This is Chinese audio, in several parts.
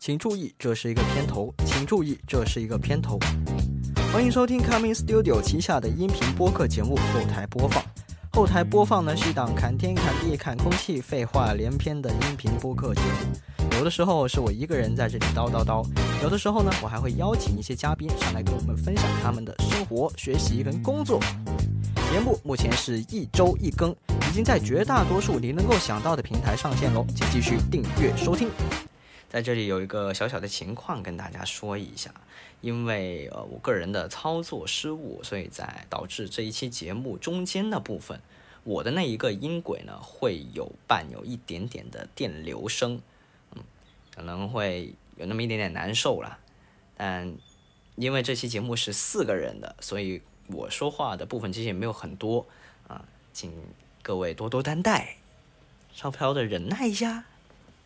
请注意，这是一个片头。请注意，这是一个片头。欢迎收听 Coming Studio 旗下的音频播客节目《后台播放》。后台播放呢是一档侃天侃地侃空气、废话连篇的音频播客节目。有的时候是我一个人在这里叨叨叨，有的时候呢我还会邀请一些嘉宾上来跟我们分享他们的生活、学习跟工作。节目目前是一周一更，已经在绝大多数你能够想到的平台上线喽，请继续订阅收听。在这里有一个小小的情况跟大家说一下，因为呃我个人的操作失误，所以在导致这一期节目中间的部分，我的那一个音轨呢会有伴有一点点的电流声，嗯，可能会有那么一点点难受了。但因为这期节目是四个人的，所以我说话的部分其实也没有很多啊，请各位多多担待，稍稍的忍耐一下，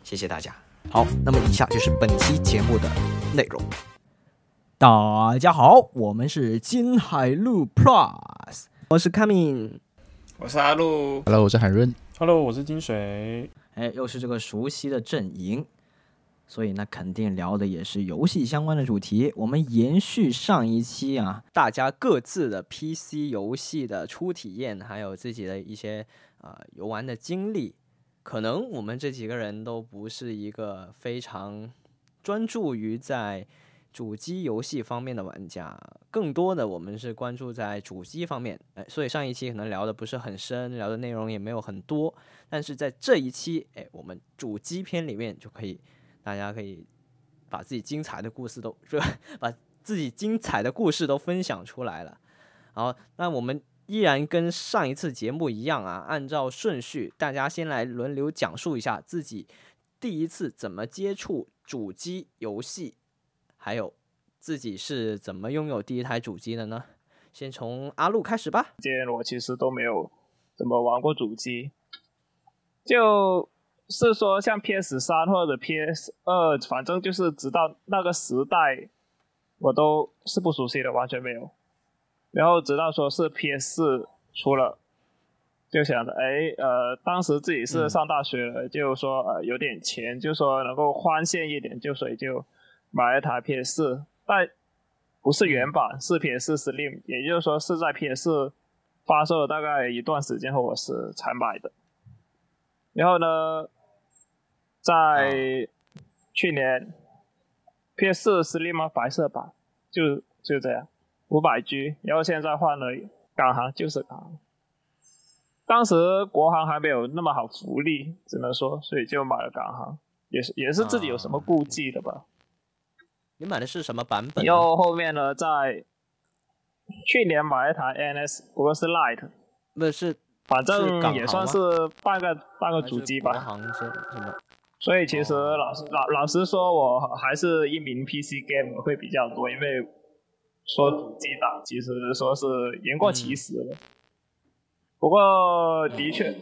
谢谢大家。好，那么以下就是本期节目的内容。大家好，我们是金海路 Plus，我是 Coming，我是阿路，Hello，我是海润，Hello，我是金水，哎，又是这个熟悉的阵营，所以那，肯定聊的也是游戏相关的主题。我们延续上一期啊，大家各自的 PC 游戏的初体验，还有自己的一些呃游玩的经历。可能我们这几个人都不是一个非常专注于在主机游戏方面的玩家，更多的我们是关注在主机方面。哎，所以上一期可能聊的不是很深，聊的内容也没有很多。但是在这一期，哎，我们主机篇里面就可以，大家可以把自己精彩的故事都，是吧？把自己精彩的故事都分享出来了。好，那我们。依然跟上一次节目一样啊，按照顺序，大家先来轮流讲述一下自己第一次怎么接触主机游戏，还有自己是怎么拥有第一台主机的呢？先从阿路开始吧。今天我其实都没有怎么玩过主机，就是说像 PS 三或者 PS 二，反正就是直到那个时代，我都是不熟悉的，完全没有。然后直到说是 PS 四出了，就想着哎呃，当时自己是上大学了，就说呃有点钱，就说能够宽限一点，就所以就买了台 PS 四，但不是原版，是 PS 四 Slim，也就是说是在 PS 四发售了大概一段时间后我是才买的。然后呢，在去年 PS 四 Slim 吗？白色版就就这样。五百 G，然后现在换了港行，就是港行。当时国行还没有那么好福利，只能说，所以就买了港行，也是也是自己有什么顾忌的吧。你买的是什么版本？然后后面呢，在去年买一台 NS，不过是 Lite，那是反正也算是半个半个主机吧。国行是什么？所以其实老实老老实说，我还是一名 PC game 会比较多，因为。说主机党，其实说是言过其实了。不过的确，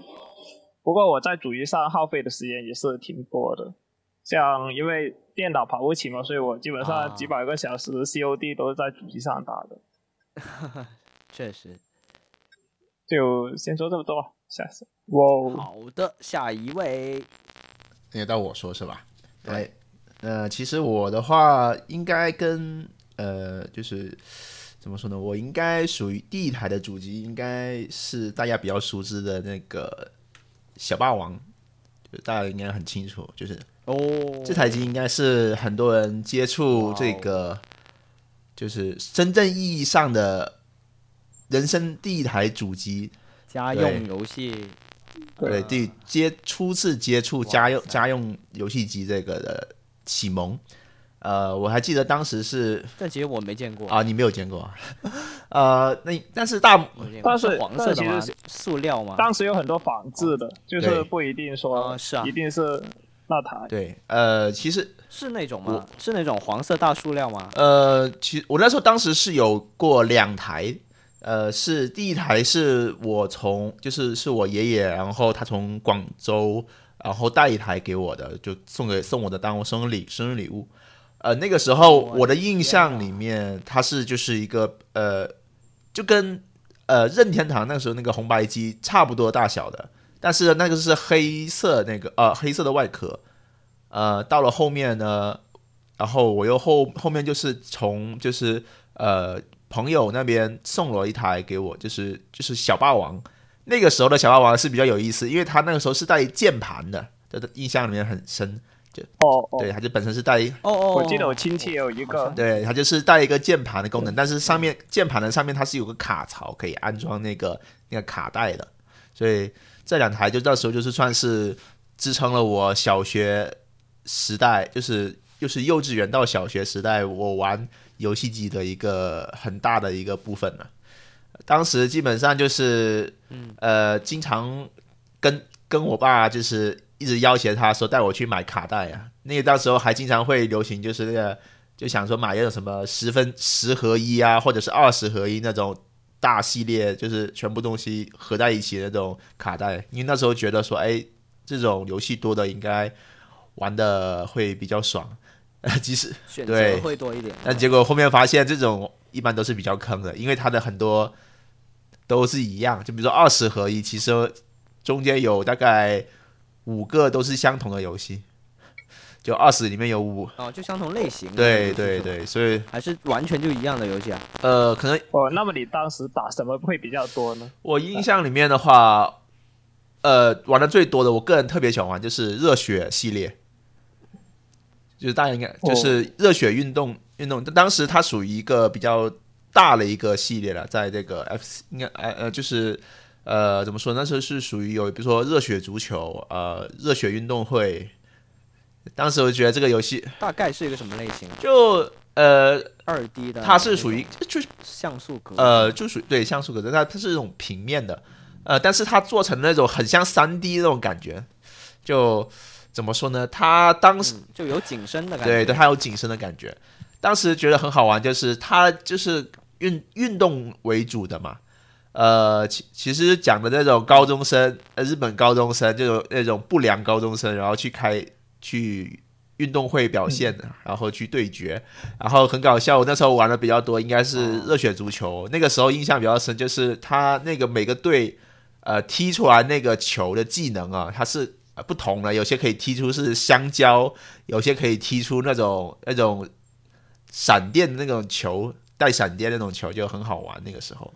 不过我在主机上耗费的时间也是挺多的。像因为电脑跑不起嘛，所以我基本上几百个小时 COD 都是在主机上打的。确实。就先说这么多，下次。哇，好的，下一位。那到我说是吧？对。呃，其实我的话应该跟。呃，就是怎么说呢？我应该属于第一台的主机，应该是大家比较熟知的那个小霸王，大家应该很清楚。就是哦，这台机应该是很多人接触这个，就是真正意义上的人生第一台主机，家用游戏，对，第接初次接触家用家用游戏机这个的启蒙。呃，我还记得当时是，但其实我没见过啊，你没有见过，呃，那但是大，但是黄色的是塑料吗？当时有很多仿制的，就是不一定说是啊，一定是那台。对，呃，其实是那种吗？是那种黄色大塑料吗？呃，其我那时候当时是有过两台，呃，是第一台是我从就是是我爷爷，然后他从广州然后带一台给我的，就送给送我的当我生日礼生日礼物。呃，那个时候我的印象里面，它是就是一个呃，就跟呃任天堂那个时候那个红白机差不多大小的，但是那个是黑色那个呃黑色的外壳，呃，到了后面呢，然后我又后后面就是从就是呃朋友那边送了一台给我，就是就是小霸王。那个时候的小霸王是比较有意思，因为它那个时候是带键盘的，这个印象里面很深。哦哦，对，它就本身是带哦哦，我记得我亲戚也有一个，对，它就是带一个键盘的功能，但是上面键盘的上面它是有个卡槽可以安装那个那个卡带的，所以这两台就到时候就是算是支撑了我小学时代，就是就是幼稚园到小学时代我玩游戏机的一个很大的一个部分了。当时基本上就是，呃，经常跟跟我爸就是一直要挟他说带我去买卡带啊。那个到时候还经常会流行，就是那个就想说买那种什么十分十合一啊，或者是二十合一那种大系列，就是全部东西合在一起的那种卡带。因为那时候觉得说，哎，这种游戏多的应该玩的会比较爽。呃，即使选对择会多一点。但结果后面发现这种一般都是比较坑的，因为它的很多都是一样，就比如说二十合一，其实中间有大概五个都是相同的游戏，就二十里面有五，哦，就相同类型的对对对，所以还是完全就一样的游戏啊？呃，可能哦，那么你当时打什么会比较多呢？我印象里面的话，呃，玩的最多的，我个人特别喜欢玩就是热血系列，就是大家应该就是热血运动运动，当时它属于一个比较大的一个系列了，在这个 F 应该呃呃就是呃怎么说？那时候是属于有比如说热血足球，呃热血运动会。当时我就觉得这个游戏大概是一个什么类型？就呃，二 D 的，它是属于就是像素格，呃，就属于对像素格子，它它是一种平面的，呃，但是它做成那种很像三 D 那种感觉，就怎么说呢？它当时、嗯就有景深的感觉。对对，它有景深的感觉。当时觉得很好玩，就是它就是运运动为主的嘛。呃，其其实讲的那种高中生，呃，日本高中生，这种那种不良高中生，然后去开去运动会表现，然后去对决，然后很搞笑。我那时候玩的比较多，应该是热血足球。那个时候印象比较深，就是他那个每个队呃踢出来那个球的技能啊，它是呃不同的，有些可以踢出是香蕉，有些可以踢出那种那种闪电的那种球，带闪电那种球就很好玩。那个时候。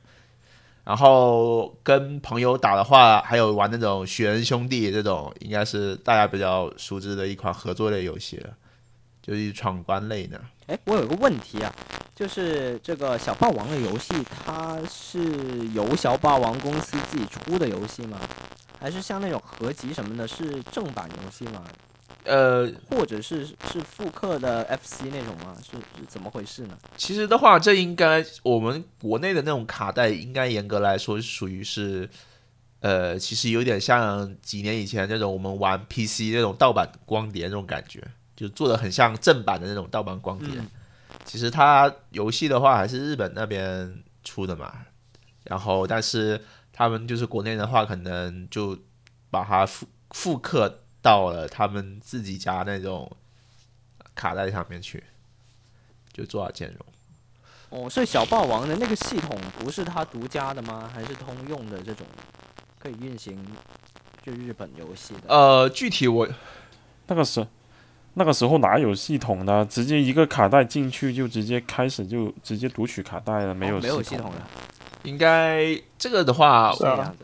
然后跟朋友打的话，还有玩那种雪人兄弟这种，应该是大家比较熟知的一款合作类游戏了，就是闯关类的。哎，我有个问题啊，就是这个小霸王的游戏，它是由小霸王公司自己出的游戏吗？还是像那种合集什么的，是正版游戏吗？呃，或者是是复刻的 FC 那种吗？是是怎么回事呢？其实的话，这应该我们国内的那种卡带，应该严格来说是属于是，呃，其实有点像几年以前那种我们玩 PC 那种盗版光碟那种感觉，就做的很像正版的那种盗版光碟。嗯其实它游戏的话还是日本那边出的嘛，然后但是他们就是国内的话，可能就把它复复刻到了他们自己家那种卡带上面去，就做到兼容。哦，所以小霸王的那个系统不是它独家的吗？还是通用的这种可以运行就日本游戏的？呃，具体我那个时那个时候哪有系统呢？直接一个卡带进去就直接开始就直接读取卡带了，没有哦没有系统的，应该这个的话，是啊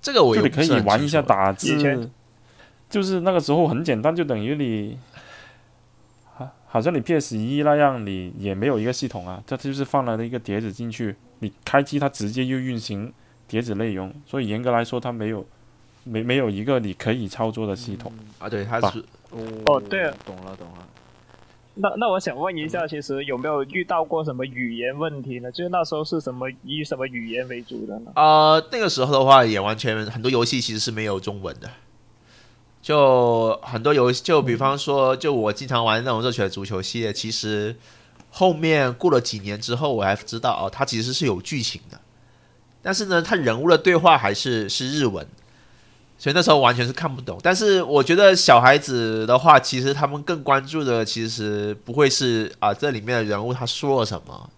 这个我就你可以玩一下打以前字，就是那个时候很简单，就等于你，好，好像你 PS 一那样，你也没有一个系统啊，它就是放了一个碟子进去，你开机它直接就运行碟子内容，所以严格来说它没有没没有一个你可以操作的系统。啊，对，它是哦哦对了懂了懂了。那那我想问一下，其实有没有遇到过什么语言问题呢？就是那时候是什么以什么语言为主的呢？啊、那个时候的话也完全很多游戏其实是没有中文的，就很多游戏，就比方说，就我经常玩那种热血足球系列，其实后面过了几年之后，我才知道哦，它其实是有剧情的，但是呢，它人物的对话还是是日文。所以那时候完全是看不懂，但是我觉得小孩子的话，其实他们更关注的其实不会是啊这里面的人物他说了什么，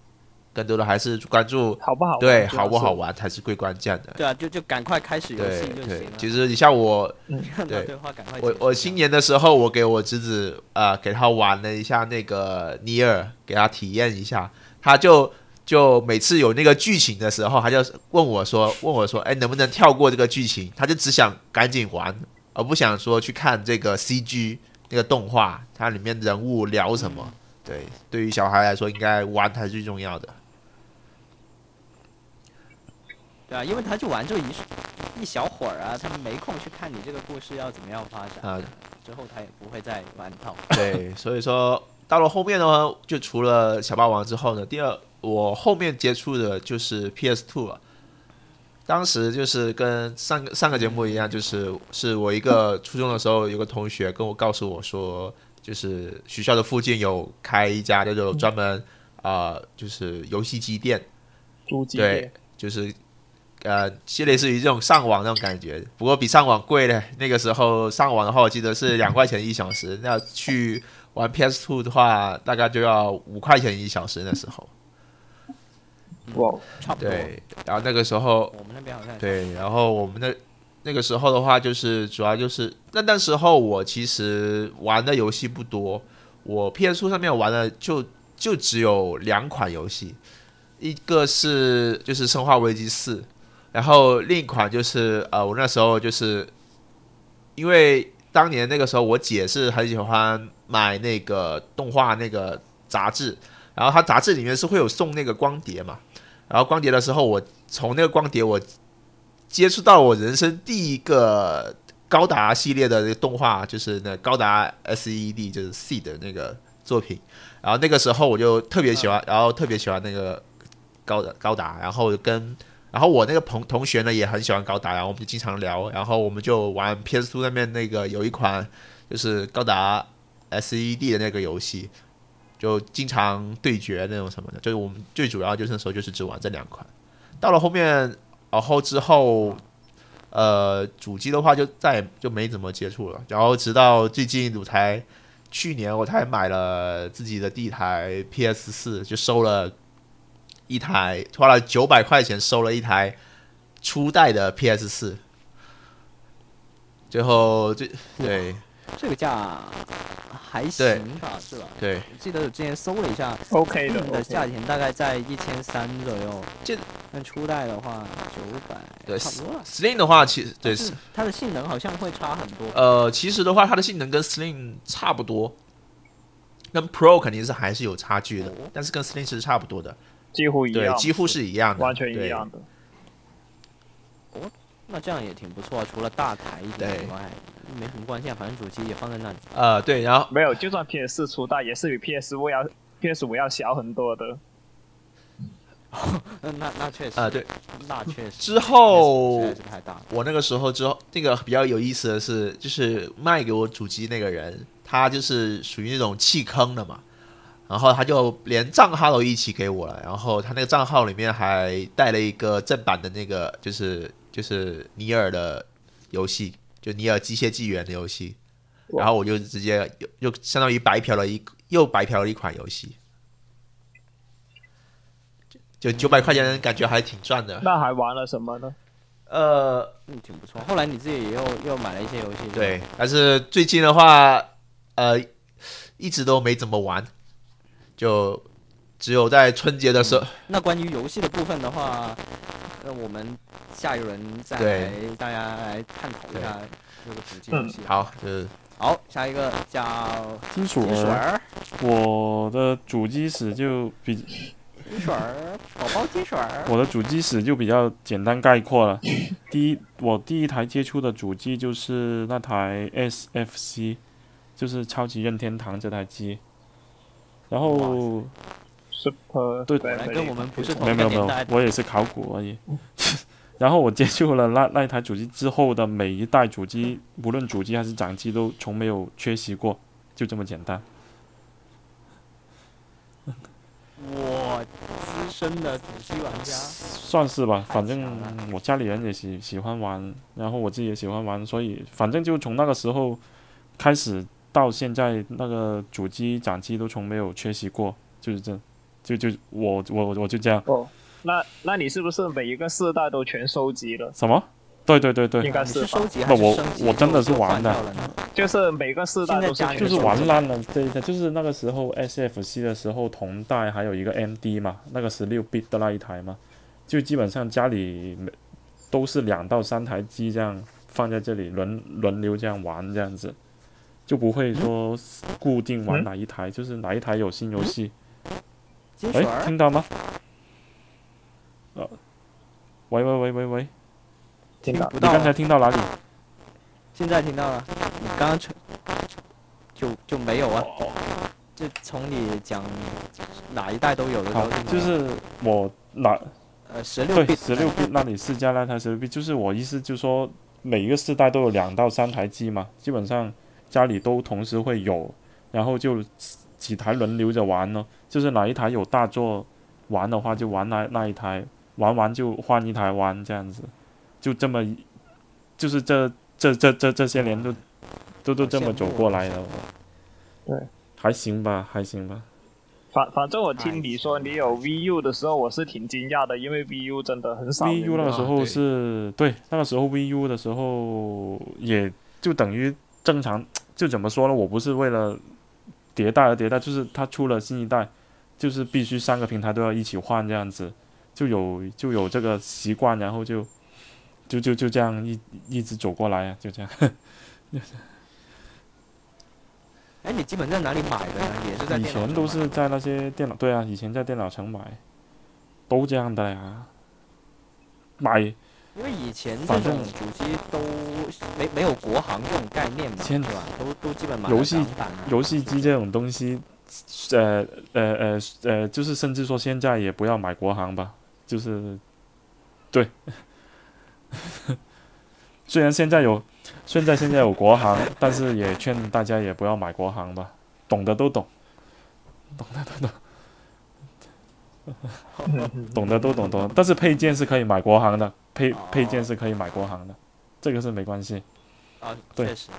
更多的还是关注好不好玩？对好不好？玩才是最关键的。对啊，就就赶快开始游戏就行，了。其实你像我，看对 对话赶快我我新年的时候，我给我侄子啊、呃给他玩了一下那个尼尔，给他体验一下，他就就每次有那个剧情的时候，他就问我说，问我说，哎，能不能跳过这个剧情？他就只想赶紧玩，而不想说去看这个 CG 那个动画，它里面人物聊什么。对，对于小孩来说，应该玩才是最重要的。对啊，因为他就玩这一一小会儿啊，他没空去看你这个故事要怎么样发展，啊之后他也不会再玩到。对，所以说到了后面的话，就除了小霸王之后呢，第二我后面接触的就是 PS Two 了。当时就是跟上个上个节目一样，就是是我一个初中的时候，有个同学跟我告诉我说，就是学校的附近有开一家叫做专门啊、呃就是游戏机店，租机对店，就是呃，就类似于这种上网那种感觉，不过比上网贵嘞。那个时候上网的话，我记得是两块钱一小时，那去玩 PS Two 的话，大概就要五块钱一小时。那时候，哇，差不多。对，然后那个时候，我们那边好像对，然后我们那那个时候的话，就是主要就是那那时候我其实玩的游戏不多，我 PS Two 上面玩的就就只有两款游戏，一个是就是《生化危机四》，然后另一款就是呃，我那时候就是因为当年那个时候我姐是很喜欢买那个动画那个杂志，然后它杂志里面是会有送那个光碟嘛，然后光碟的时候我从那个光碟我接触到我人生第一个高达系列的那个动画，就是那高达 SED，就是 C 的那个作品。然后那个时候我就特别喜欢，然后特别喜欢那个高达高达，然后跟然后我那个朋同学呢也很喜欢高达，然后我们就经常聊，然后我们就玩 PS2 那边那个有一款就是高达 SED 的那个游戏，就经常对决那种什么的，就是我们最主要就是那时候就是只玩这两款。到了后面，然后之后，呃，主机的话就再就没怎么接触了。然后直到最近，我才去年我才买了自己的第一台 PS 四，就收了一台，花了九百块钱收了一台初代的 PS 四。最后最对这个价还行吧，是吧？对，我记得我之前搜了一下，OK 的嗯的价钱大概在一千三左右。这但初代的话九百，对差不多了。Slim 的话，其实对是它的性能好像会差很多。呃，其实的话，它的性能跟 Slim 差不多，跟 Pro 肯定是还是有差距的，但是跟 Slim 是差不多的，几乎一样，，对几乎是一样的，完全一样的。哦那这样也挺不错啊，除了大台一点以外，没什么关系啊，反正主机也放在那里。呃，对，然后没有，就算 PS 四出大也是比 PS 五要 PS 五要小很多的。嗯，那那确实，呃，对，那确实。之后。我那个时候之后，那个比较有意思的是，就是卖给我主机那个人，他就是属于那种弃坑的嘛，然后他就连账号都一起给我了，然后他那个账号里面还带了一个正版的那个，就是就是尼尔的游戏，就尼尔机械纪元的游戏，然后我就直接又又相当于白嫖了一又白嫖了一款游戏。就九百块钱，感觉还挺赚的。那还玩了什么呢？呃，嗯，挺不错。后来你自己又又买了一些游戏，对，但是最近的话，呃，一直都没怎么玩，就只有在春节的时候，那关于游戏的部分的话，那我们下一轮再来大家来探讨一下这个主机游戏。好，就是好，下一个叫金属水儿，儿，我的主机史就比金水儿，宝宝金水儿。我的主机史就比较简单概括了。第一，我第一台接触的主机就是那台 SFC，就是超级任天堂这台机。然后 Super 对本来跟我们不是同没有没有没有。我也是考古而已。然后我接触了那那一台主机之后的每一代主机，无论主机还是掌机，都从没有缺席过，就这么简单。我资深的主机玩家，算是吧，反正我家里人也喜喜欢玩，然后我自己也喜欢玩，所以反正就从那个时候开始到现在，那个主机、掌机都从没有缺席过，就是这就就我我我就这样哦，那那你是不是每一个世代都全收集了？什么？对对对对应，该是收集还是那我我真的是玩的就是每个世代都是就是玩烂了这一台，就是那个时候 SFC 的时候同代还有一个 MD 嘛，那个十六 bit 的那一台嘛，就基本上家里每都是两到三台机这样放在这里轮轮流这样玩这样子，就不会说固定玩嗯哪一台，就是哪一台有新游戏。哎、听到吗？呃，喂喂喂喂喂，听到。你刚才听到哪里？现在听到了，你刚刚就就就没有啊，哦就从你讲哪一代都有的时候，就是我哪呃十六对 bit 十六 bit 那里试驾那台十六 bit，就是我意思就是说每一个世代都有两到三台机嘛，基本上家里都同时会有，然后就几几台轮流着玩呢，就是哪一台有大作玩的话就玩那那一台，玩完就换一台玩这样子，就这么就是这这这这这些年都都都这么走过来的，对，还行吧，还行吧。反反正我听你说你有 VU 的时候，我是挺惊讶的，因为 VU 真的很少 VU 那个时候是对那个时候 VU 的时候，也就等于正常，就怎么说呢？我不是为了迭代而迭代，就是它出了新一代，就是必须三个平台都要一起换这样子，就有就有这个习惯，然后就就就就这样一一直走过来啊，就这样。哎，你基本在哪里买的呢？也是在以前都是在那些电脑，对啊，以前在电脑城买，都这样的呀。买因为以前这种主机都没没有国行这种概念嘛，是吧？都都基本买游戏游戏机这种东西，呃呃呃呃，就是甚至说现在也不要买国行吧，就是对。虽然现在有，现在现在有国行，但是也劝大家也不要买国行吧，懂的都懂，懂的 都懂。懂的都懂懂，但是配件是可以买国行的，配配件是可以买国行的，这个是没关系。啊，对确实。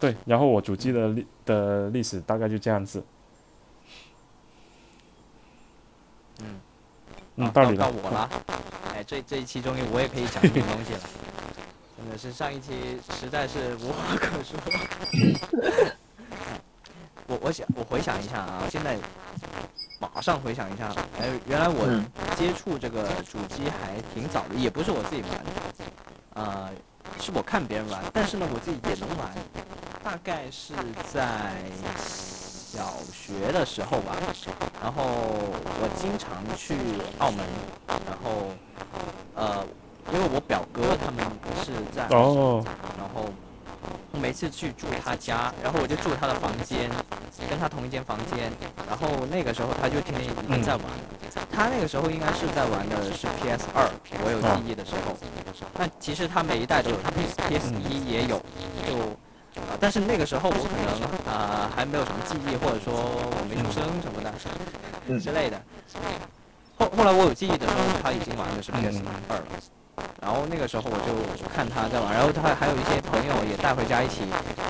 对，然后我主机的历的历史大概就这样子。嗯，嗯，啊到到。我了。哎，这这一期终于我也可以讲一点东西了，真的是上一期实在是无话可说。我我想我回想一下啊，现在马上回想一下，哎，原来我嗯。接触这个主机还挺早的，也不是我自己玩的，呃，是我看别人玩，但是呢，我自己也能玩，大概是在小学的时候吧，然后我经常去澳门，然后呃，因为我表哥他们是在哦，然后我每次去住他家，然后我就住他的房间，跟他同一间房间。然后那个时候他就天天一嗯直在玩，他那个时候应该是在玩的是 PS 二，我有记忆的时候。那其实他每一代都有，他 PS PS 一也有，就。啊，但是那个时候我可能啊、还没有什么记忆，或者说我没出生什么的、嗯之类的。后后来我有记忆的时候，他已经玩的是 PS 嗯二了。然后那个时候我就看他在玩，然后他还有一些朋友也带回家一起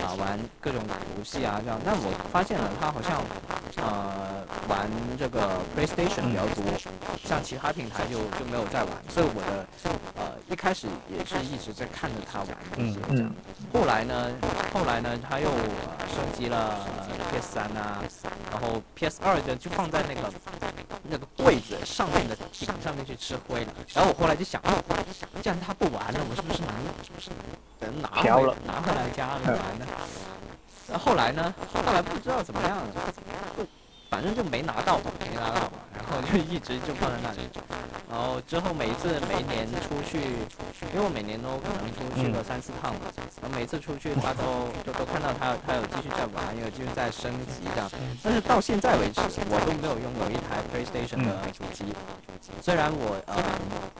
啊玩各种游戏啊这样。但我发现了他好像呃玩这个 PlayStation 比较多，像其他平台就就没有在玩，所以我的呃一开始也是一直在看着他玩这些这样。后来呢，后来呢他又、呃、升级了 PS 三啊，然后 PS 二的就放在那个那个柜子上面的顶上面去吃灰了。然后我后来就想，哦，既然他不玩了，我是不是能是不是能拿回拿回来家里玩呢？那后后来呢，后来不知道怎么样了，就反正就没拿到嘛，没拿到嘛，然后就一直就放在那里。然后之后每一次每一年出去，因为我每年都可能出去个三四趟嘛，然后每次出去他都都都看到他他有继续在玩，有继续在升级这样。但是到现在为止，我都没有拥有一台 PlayStation 的主机。虽然我呃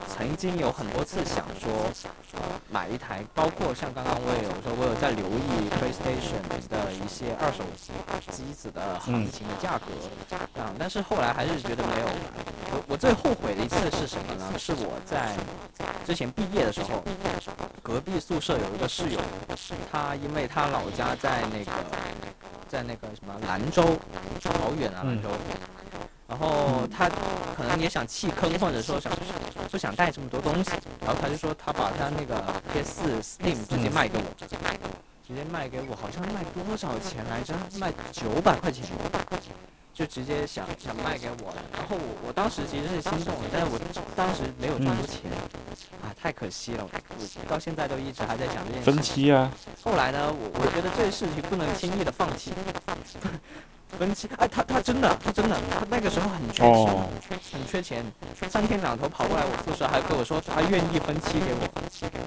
曾经有很多次想说呃买一台，包括像刚刚我也有说，我有在留意 PlayStation 的一些二手机子的行情的价格，啊，但是后来还是觉得没有。我我最后悔的一次是什么呢？是我在之前毕业的时候，隔壁宿舍有一个室友，他因为他老家在那个在那个什么兰州，好远啊兰州。然后他可能也想弃坑，或者说想不想带这么多东西，然后他就说他把他那个 PS4 Slim 直接卖给我，直接卖给我，直接卖给我，好像卖多少钱来着？卖九百块钱。就直接想想卖给我了，然后我我当时其实是心动了，但是我当时没有这么多钱，啊，太可惜了，我到现在都一直还在想这件事。分期啊。后来呢，我我觉得这个事情不能轻易的放弃。分期，哎，他他真的，他真的，他那个时候很缺钱，很缺钱，三天两头跑过来我宿舍，还跟我说他愿意分期给我，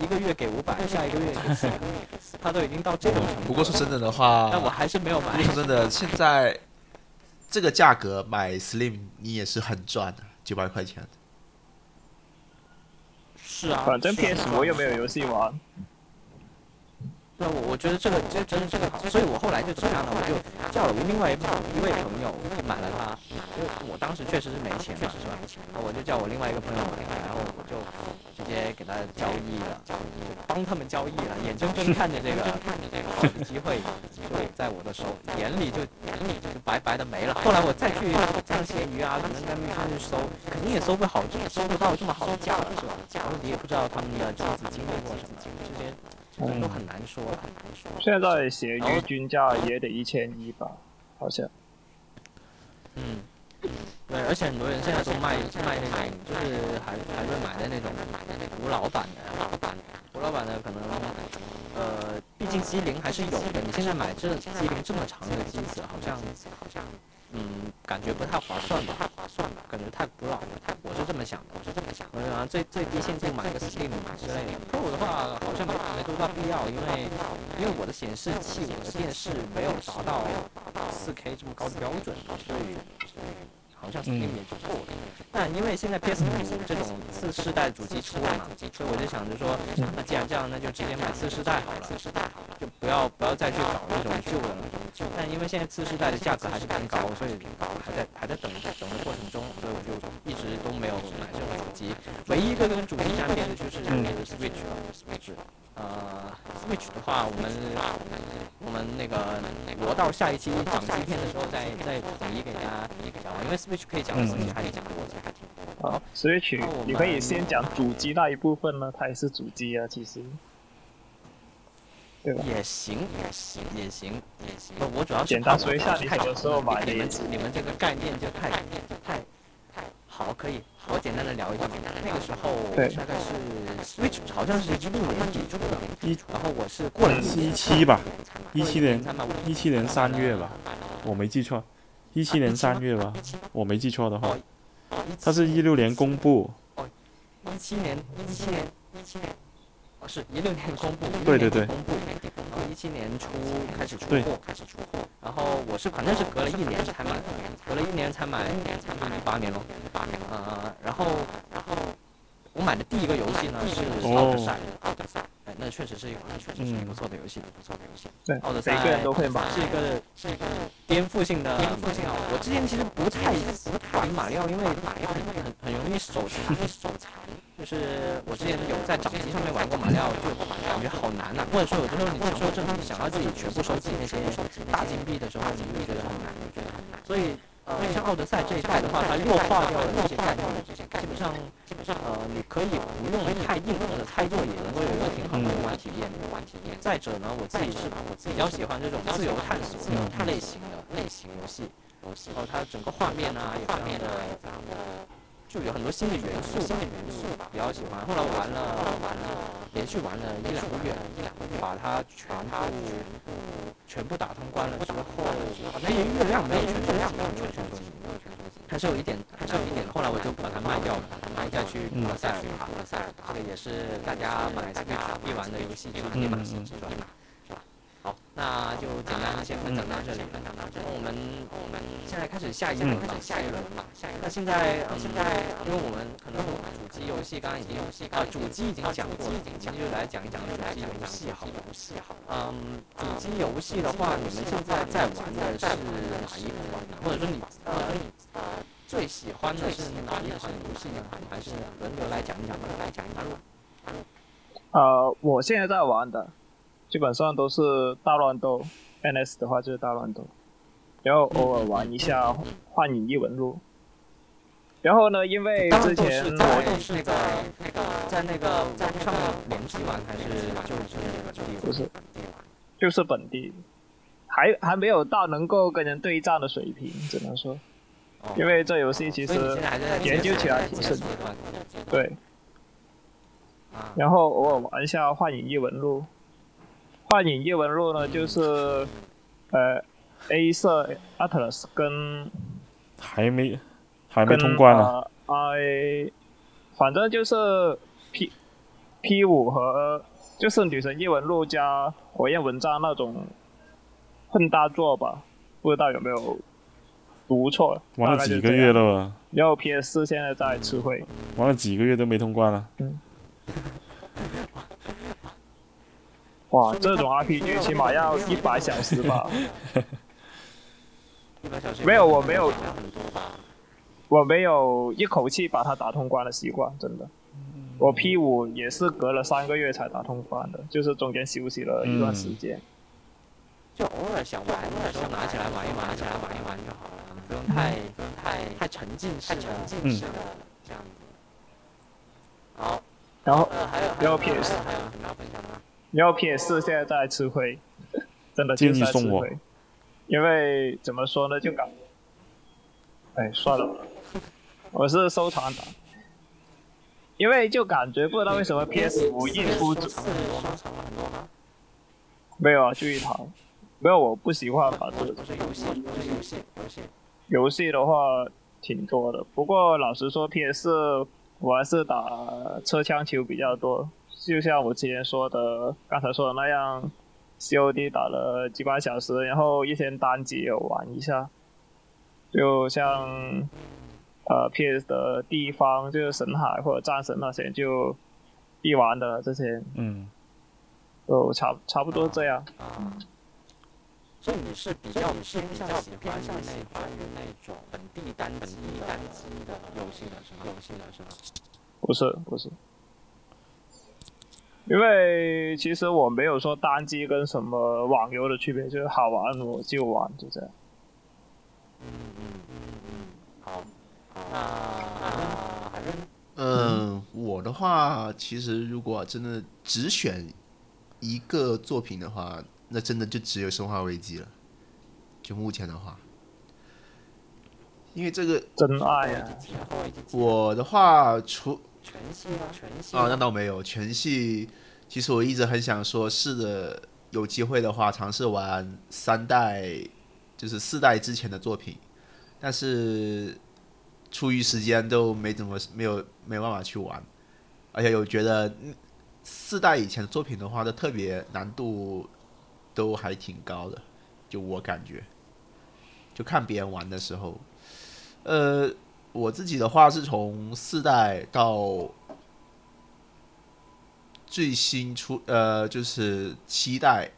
一个月给五百，下一个月给四百，他都已经到这种程度。不过说真的的话，但我还是没有买。说真的，现在。这个价格买 Slim 你也是很赚的，九百块钱。是啊，反正 PS 我又没有游戏玩。那我我觉得这个这真的这个好，所以我后来就怎么样呢？我就叫了我另外一一位朋友买了它，因为我当时确实是没钱嘛，是吧？那我就叫我另外一个朋友买，然后我就直接给他交易了，就帮他们交易了，眼睁睁看着这个 好的机会就在我的手眼里就眼里就白白的没了。后来我再去上闲鱼啊，可能在面上去搜，肯定也搜不好，搜不到这么好的价了，是吧？然后你也不知道他们的妻子经历过什么，这些。嗯，都很难说，很难说。现在闲鱼均价也得一千一吧，好像。嗯，对，而且很多人现在都卖卖那种，就是还还会买的那种古老版的，古老版的可能，呃，毕竟机龄还是有的。你现在买这机龄这么长的机子，好像好像。嗯，感觉不太划算吧？太划算吧？感觉太古老了，太……我是这么想的，我是这么想。我想最最低限度买个 Steam 之类的。Pro 的话好像没没多大必要，因为因为我的显示器、我的电视没有达到 4K 这么高的标准，所以。好像 Steam 也就够了，但因为现在 PS 五这种次世代主机出了嘛，所以我就想着说，那既然这样，那就直接买次世代好了，就不要不要再去搞那种旧的了。但因为现在次世代的价格还是偏高，所以还在还在等等的过程中，所以我就一直都没有买这机。唯一一个跟主机沾边的就是 Switch 了，Switch，。呃，Switch 的话，我们我们那个罗到下一期讲机片的时候再再统一给大家讲，因为 Switch 可以讲 Switch 还得讲多的。好，Switch 你可以先讲主机那一部分呢，它也是主机啊，其实，对吧？也行，也行，也行，也行。我主要是简单说一下你什么时候买的，你们你们这个概念就太太。好，可以，我简单的聊一下。那个时候大概是 Switch，好像是一六年底出的，一，然后我是过了一七吧，一七年，一七年三月吧，我没记错，一七年三月吧，我没记错的话，它是一六年公布。哦，一七年，一七年，一七年。是一六年公布，对对对，公布，然后一七年初开始出货，开始出货，然后我是反正是隔了一年才买，隔了一年才买，一八年咯，呃，然后然后我买的第一个游戏呢是奥德赛，奥德赛，哎，那确实是一款确实是不错的游戏，不错的游戏，对，奥德赛每个人都会买，是一个是一个颠覆性的，颠覆性啊。我之前其实不太不太玩马里奥，因为马里奥很很很容易手残，手残。就是我之前有在掌机上面玩过马里奥，就感觉好难呐。或者说有的时候你说正你想要自己全部收集那些大金币的时候，你会觉得很难。所以呃，像奥德赛这一代的话，它弱化掉了这些概念，基本上基本上呃，你可以不用太硬核的操作，也能够有一个挺好的游玩体验。游玩体验。再者呢，我自己是我自己比较喜欢这种自由探索类型的类型游戏，然后它整个画面啊也非常的。就有很多新的元素，新的元素吧比较喜欢。后来我玩了，玩了，连续玩了一两个月，一两个月，把它全部全部打通关了之后，好像月亮没有全部亮，没有全部，还是有一点，还是有一点。后来我就把它卖掉了，卖掉去马赛尔，马赛尔，这个也是大家买这个必玩的游戏之一嘛，是吧？好，那就简单先分享到这里。那我们我们现在开始下一轮吧，下一轮吧。那现在现在，因为我们可能主机游戏刚刚已经游戏啊，主机已经讲过，今天就来讲一讲主机游戏好。游戏好。嗯，主机游戏的话，你们现在在玩的是哪一款呢？或者说你呃呃最喜欢的是哪一款游戏呢？还是轮流来讲一讲吧，来讲一讲。呃，我现在在玩的。基本上都是大乱斗，NS 的话就是大乱斗，然后偶尔玩一下幻影异闻录，然后呢，因为之前我也是在那个在那个在上面联机玩还是就是就是不是。就是本地，还还没有到能够跟人对战的水平，只能说，哦。因为这游戏其实研究起来挺是顺对。啊，然后偶尔玩一下《幻影异闻录》，《幻影叶文录》呢就是呃 A 色 Atlas 跟还没还没通关呢。呃 I 反正就是 P P 五和就是《女神异闻录》加《火焰文章》那种混搭作吧，不知道有没有读错？玩了几个月了吧？然后 PS 四现在在吃灰，玩了几个月都没通关了。哇，这种 RPG 起码要一百小时吧？一百小时没有我 没有很多吧？我没有一口气把它打通关的习惯，真的。我 P 五也是隔了三个月才打通关的，就是中间休息了一段时间。就偶尔想玩的时候拿起来玩一玩，拿起来玩一玩就好了，不用太不用太太沉浸式的，沉浸式的这样子。好，然后，呃，还有还然后有还有 PS 还有分享吗？然后 PS 四现在在吃灰，真的就是在吃建议送我灰。因为怎么说呢，就感，哎，算了，我是收藏党。因为就感觉不知道为什么 PS 五一出？没有啊，就一台，没有，我不喜欢把这个不是游戏，游戏，游戏。游戏的话挺多的，不过老实说，PS 我还是打车枪球比较多。就像我之前说的，刚才说的那样，COD 打了几把小时，然后一天单机有玩一下。就像呃 PS 的地方，就是神海或者战神那些就必玩的这些，嗯，就差差不多这样。啊，所以你是比较偏向喜欢那欢于那种本地单机单机的游戏的是吗？游戏的是吗？不是不是，因为其实我没有说单机跟什么网游的区别，就是好玩我就玩，就这样。嗯嗯嗯嗯，好，那那海润嗯，我的话，其实如果真的只选一个作品的话，那真的就只有《生化危机》了。就目前的话，因为这个真爱啊！我的话，除全系吗？全系啊，那倒没有全系。其实我一直很想说，试着，有机会的话尝试玩。三代，就是四代之前的作品，但是出于时间都没怎么没有没办法去玩，而且有觉得嗯四代以前的作品的话，都特别难度都还挺高的，就我感觉，就看别人玩的时候，呃，我自己的话是从四代到最新出呃就是七代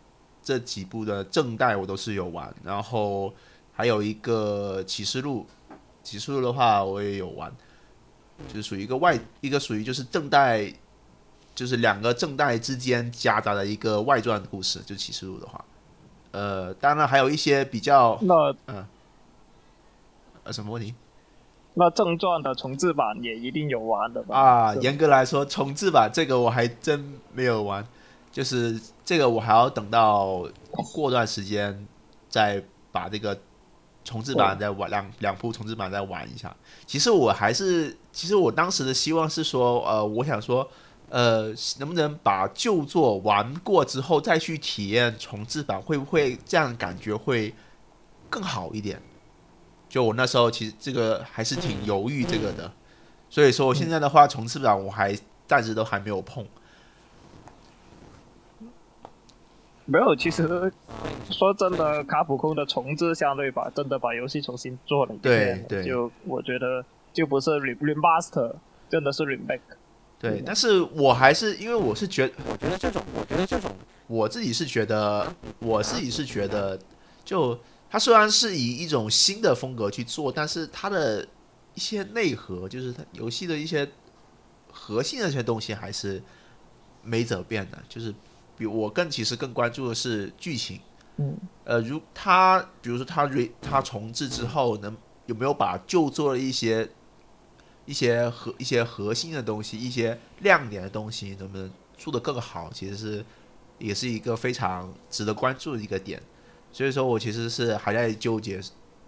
这几部的正代我都是有玩，然后还有一个启示录，启示录的话我也有玩，就是属于一个外一个属于就是正代，就是两个正代之间夹杂的一个外传故事，就启示录的话，呃，当然还有一些比较那嗯呃什么问题？那正传的重置版也一定有玩的吧？啊，严格来说，重置版这个我还真没有玩，就是这个我还要等到过段时间再把这个重置版再玩两两部重置版再玩一下。其实我还是，其实我当时的希望是说，呃，我想说，呃，能不能把旧作玩过之后再去体验重置版，会不会这样感觉会更好一点？就我那时候其实这个还是挺犹豫这个的。所以说，我现在的话，重置版我还暂时都还没有碰。没有，其实说真的，卡普空的重置相对把真的把游戏重新做了一遍，对对就我觉得就不是 re remaster，真的是 remake。对，但是我还是因为我是觉得我觉得这种，我觉得这种我自己是觉得，我自己是觉得，就它虽然是以一种新的风格去做，但是它的一些内核，就是它游戏的一些核心的一些东西还是没怎么变的。就是比我更其实更关注的是剧情。嗯，呃，如它比如说它 re 它重置之后，能有没有把旧做的一些一些核一些核心的东西，一些亮点的东西能不能做得更好，其实是也是一个非常值得关注的一个点。所以说我其实是还在纠结，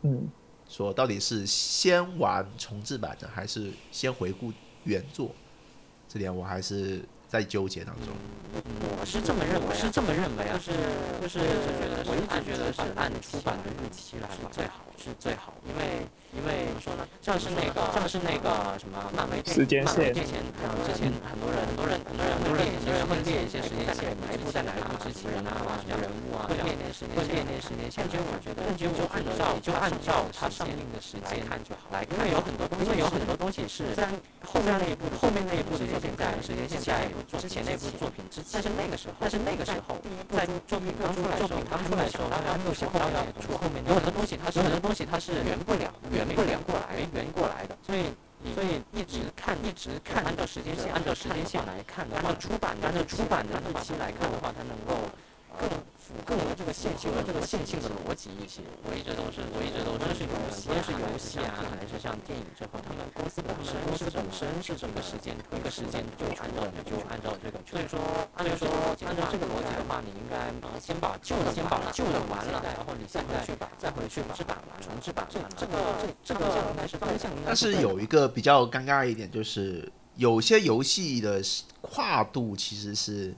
嗯，说到底是先玩重置版的，还是先回顾原作，这点我还是在纠结当中。我是这么认为，我是这么认为啊，就是就是我一直觉得是按出版的日期来是最好，是最好，因为因为怎么说呢，像是那个像是那个什么漫威时间线之前之前很多人很多人很多人会列很多人会列一些时间线，哪一部在哪一部之前啊，什么人物啊，会列那时间会列那时间线。但我觉得，但就就按照就按照它上映的时间看就好，来，因为有很多东西，有很多东西是虽然后面那一部后面那一部的作品在时间线在之前那部作品之但是那个时候，但是那个时候，在作品刚出来的时候，刚出来的时候，然后有些后面出后面有很多东西，它是有很多而且它是圆不了，圆不了过来，圆过来的，所以所以一直看一直看，按照时间线按照时间线来看的，按照出版按照出版的日期来看的话，它能够更符更有这个线性的这个线性的逻辑一些。我一直都是我一直都是游戏，无论是游戏啊，还是像电影这块，他们公司本身公司本身是这个时间一个时间就按照就按照这个，所以说按照说按照这个逻辑的话，你应该先把旧的先把旧的完了，然后你再回去把再回去把版完重制版这这个这这个应该是方向。但是有一个比较尴尬一点，就是有些游戏的跨度其实是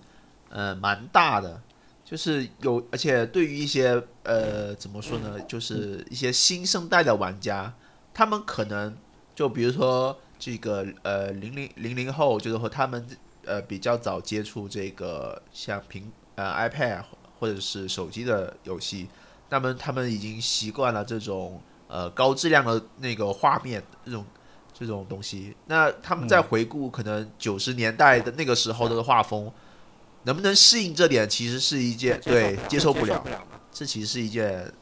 呃蛮大的。就是有，而且对于一些呃，怎么说呢，就是一些新生代的玩家，他们可能就比如说这个呃零零零零后，就是和他们呃比较早接触这个像平呃 iPad 或者是手机的游戏，那么他们已经习惯了这种呃高质量的那个画面这种这种东西，那他们在回顾可能九十年代的那个时候的画风。能不能适应这点，其实是一件对接受不了，这其实是一件，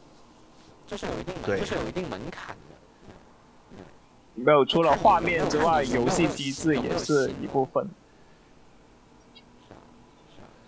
这是有一定对，这是有一定门槛的。没有，除了画面之外，游戏机制也是一部分。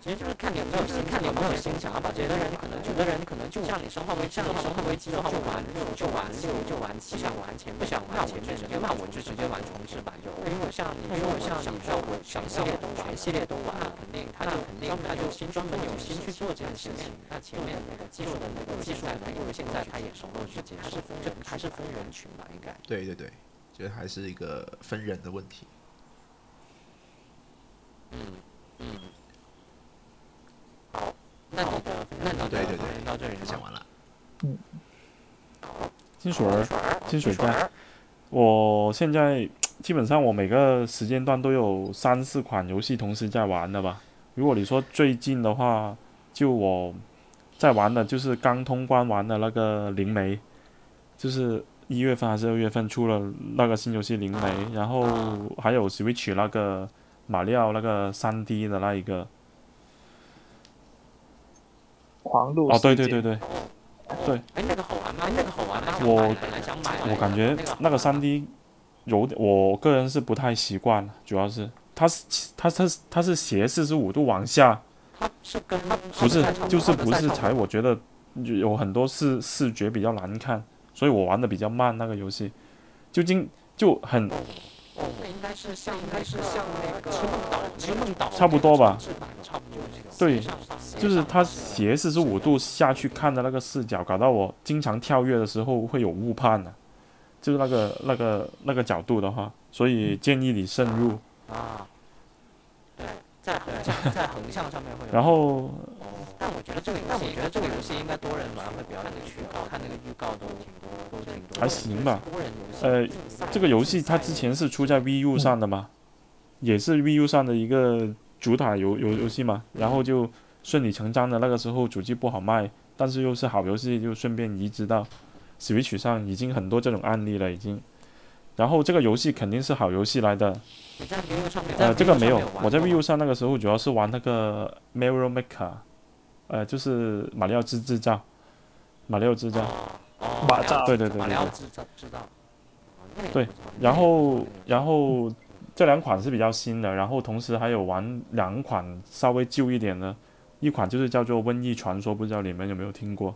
其实就是看你有没有心，看你有没有心想要把这些人，可能有的人可能就像你生化危像你生化危机的话，就玩就就玩就就玩，不想玩前不想玩前面的，那我就直接玩重置版就。如果像你如果像你说我全系列都全系列都玩，肯定他就肯定他就心专门有心去做这件事情。那前面那个技术的那个技术因为现在他也熟络去接受，这还是分人群吧，应该。对对对，这还是一个分人的问题。嗯嗯。好，那你的那你对对对，到这里就讲完了。嗯。金水儿，金水在。我现在基本上我每个时间段都有三四款游戏同时在玩的吧。如果你说最近的话，就我在玩的就是刚通关完的那个灵媒，就是一月份还是二月份出了那个新游戏灵媒，然后还有 Switch 那个马里奥那个三 D 的那一个。狂怒哦，对对对对，对。哎，那个好玩吗？那个好玩吗？我我感觉那个三 D 有点，我个人是不太习惯，主要是它是它它它是斜四十五度往下，它是跟不是就是不是才我觉得有很多视视觉比较难看，所以我玩的比较慢那个游戏，就今就很。应该是像应该是像那个梦岛梦岛差不多吧，差不多对，就是它斜四十五度下去看的那个视角，搞到我经常跳跃的时候会有误判的，就是那个那个那个角度的话，所以建议你慎入。在横在横向上面会有。然后。但我觉得这个，但我觉得这个游戏应该多人玩会比较有趣。看那个预告都挺多，都挺多。还行吧。呃，这个游戏它之前是出在 VU 上的嘛，也是 VU 上的一个主打游游游戏嘛。然后就顺理成章的，那个时候主机不好卖，但是又是好游戏，就顺便移植到 Switch 上，已经很多这种案例了，已经。然后这个游戏肯定是好游戏来的。呃，这个没有，我在 VU 上那个时候主要是玩那个 Mario Maker。呃，就是马里奥制制造，马里奥制造，马造，对对对对对，制造制造，对，然后然后这两款是比较新的，然后同时还有玩两款稍微旧一点的，一款就是叫做《瘟疫传说》，不知道你们有没有听过？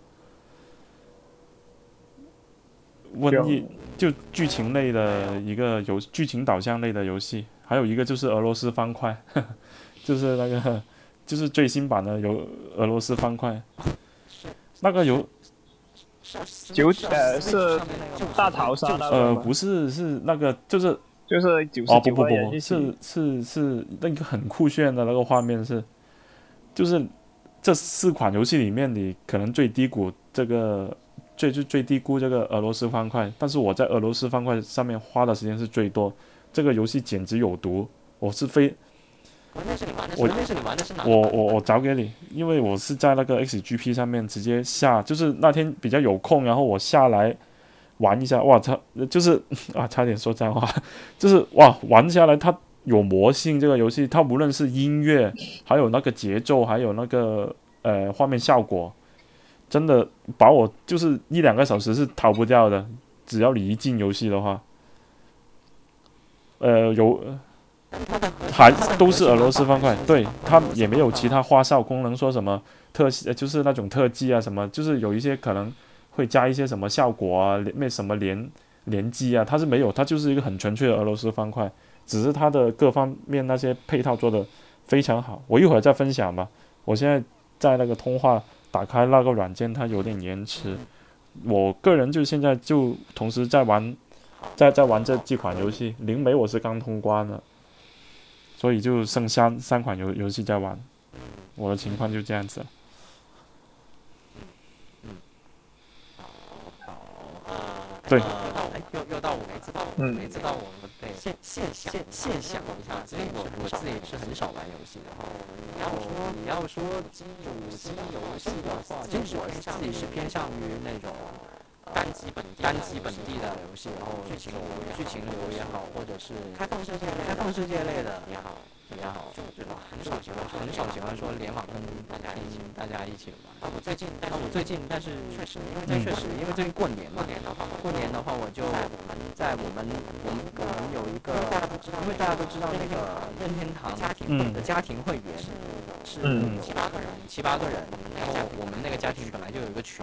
瘟疫，就剧情类的一个游剧情导向类的游戏，还有一个就是俄罗斯方块，就是那个就是最新版的游俄罗斯方块，那个游九呃是大逃杀那个呃不是是那个就是就是九十九哦不不不是是是那个很酷炫的那个画面是，就是这四款游戏里面你可能最低谷这个最最最低估这个俄罗斯方块，但是我在俄罗斯方块上面花的时间是最多，这个游戏简直有毒，我是非我我我我找给你，因为我是在那个 XGP 上面直接下，就是那天比较有空，然后我下来玩一下，哇，操，就是 啊，差点说脏话，就是哇，玩下来它有魔性，这个游戏它无论是音乐，还有那个节奏，还有那个呃画面效果，真的把我就是一两个小时是逃不掉的，只要你一进游戏的话，呃有。还都是俄罗斯方块，对，它也没有其他花哨功能，说什么特就是那种特技啊什么，就是有一些可能会加一些什么效果啊，那什么连连击啊，它是没有，它就是一个很纯粹的俄罗斯方块，只是它的各方面那些配套做的非常好。我一会儿再分享吧，我现在在那个通话打开那个软件，它有点延迟。我个人就现在就同时在玩，在在玩这几款游戏，灵媒我是刚通关了。所以就剩三三款游游戏在玩，我的情况就这样子了。对又又到我每次到嗯每次到我们对现现现现想一下，因为我我自己是很少玩游戏的。然后你要说主机游戏的话，其实我自己是偏向于那种单机本单机本地的游戏，然后剧情剧情流也好，或者是开放世界开放世界类的也好。也好，就这种很少喜欢很少喜欢说联网跟大家一起大家一起玩。我最近，但是我最近，但是确实，因为确实，因为最近过年嘛，过年的话，我就在我们我们我们有一个，因为大家都知道那个任天堂嗯的家庭会员是嗯七八个人，七八个人，然后我们那个家庭本来就有一个群，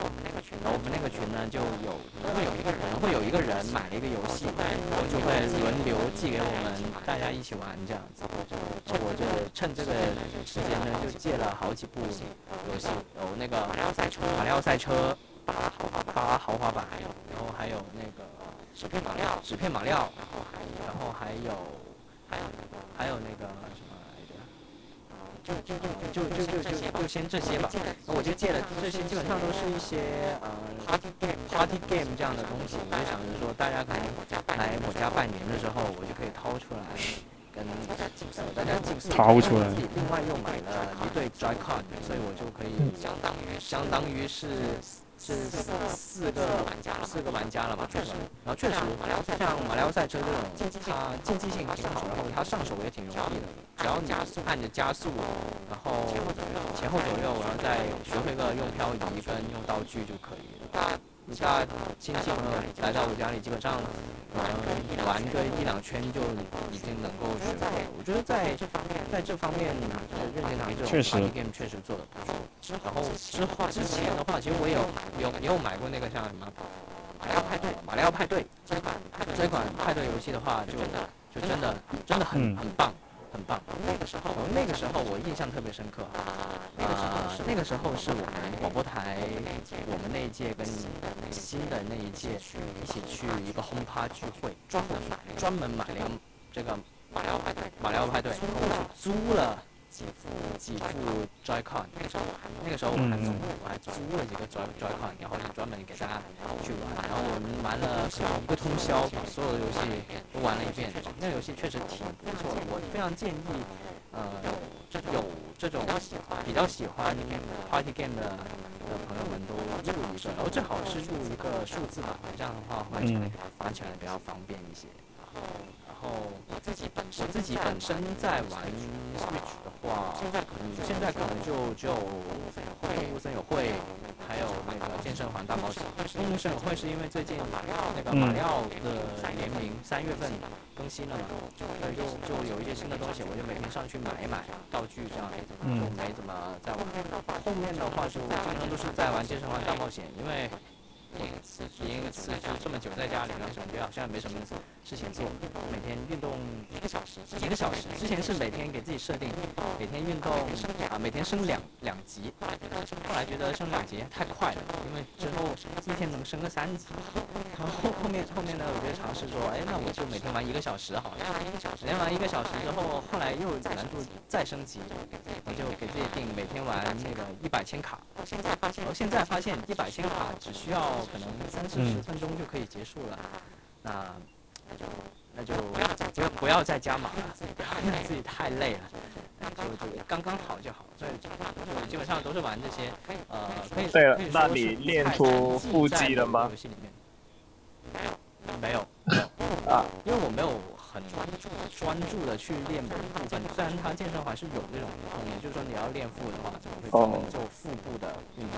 然后我们那个群呢就有会有一个人会有一个人买了一个游戏，然后就会轮流寄给我们大家一起玩这样子。我就趁这个时间呢，就借了好几部游戏，有那个马里奥赛车、马里奥赛车、巴豪华版，然后还有那个纸片马里奥、纸片马里奥，然后还有还有那个什么来着？就就就就就就就就先这些吧。我就借了这些，基本上都是一些呃 party game party game 这样的东西。我就想着说，大家可能来我家拜年的时候，我就可以掏出来。跟大家竞速，大家掏出来自己另外又买了一对 Joy-Con，所以我就可以相当于相当于是是四四个玩家了，四个玩家了嘛。确实，然后确实，像马里奥赛车这种，它竞技性挺好，然后它上手也挺容易的，只要你按着加速，然后前后左右，然后再学会个用漂移跟用道具就可以了。你家亲戚朋友来到我家里，基本上，嗯，玩个一两圈就已经能够学会。我觉得在这方面，在这方面，任天堂这种确实 party game 确实做的不错。然后之后之前的话，其实我也有有也有买过那个像什么马里奥派对，马里奥派对这款这款派对游戏的话，就就真的真的很嗯很棒。很棒，那个时候，那个时候我印象特别深刻。啊，那个时候是我们广播台，我们那一届跟新的那一届一起去一个轰趴聚会，专门买专门买了这个马里奥派对，马里奥派对，租了几副几副 Joy-Con，那个时候那个时候我还租我还租了几个 Joy Joy-Con，然后就专门给大家去玩，然后我们玩了一个通宵，把所有的游戏都玩了一遍。那个游戏确实挺不错的，我非常建议，呃这，有这种比较喜欢 party game 的的朋友们都入一个，然后最好是入一个数字版，这样的话玩起来玩起来比较方便一些。然后我自己本身自己本身在玩 Switch 的话，现在可能现在可能就就动物森友会，还有那个健身环大冒险。动物森友会是因为最近那个马里奥的联名三月份更新了嘛，所以就就有一些新的东西，我就每天上去买一买道具，这样就没怎么在玩。后面的话就经常都是在玩健身环大冒险，因为。因为辞职这么久在家里，然后感觉好像没什么事情做，每天运动一个小时，一个小时。之前是每天给自己设定，每天运动啊，每天升两两级。后来觉得升两级太快了，因为之后一天能升个三级。然后后面后面呢，我就尝试说，哎，那我就每天玩一个小时好了。每天玩一个小时之后，后来又难度再升级，我就给自己定每天玩那个一百千卡。现在发现，我现在发现一百千卡只需要可能三四十分钟就可以结束了。那那就那就不要不要再加码了，不要让自己太累了，就就刚刚好就好。所以就基本上都是玩这些，呃，可以对了，那说是你练出腹肌了吗游？戏里面没有，没有啊，因为我没有很专注专注的去练某一部分。虽然它健身房是有这种功能，就是说你要练腹的话，就会专门做腹部的运动，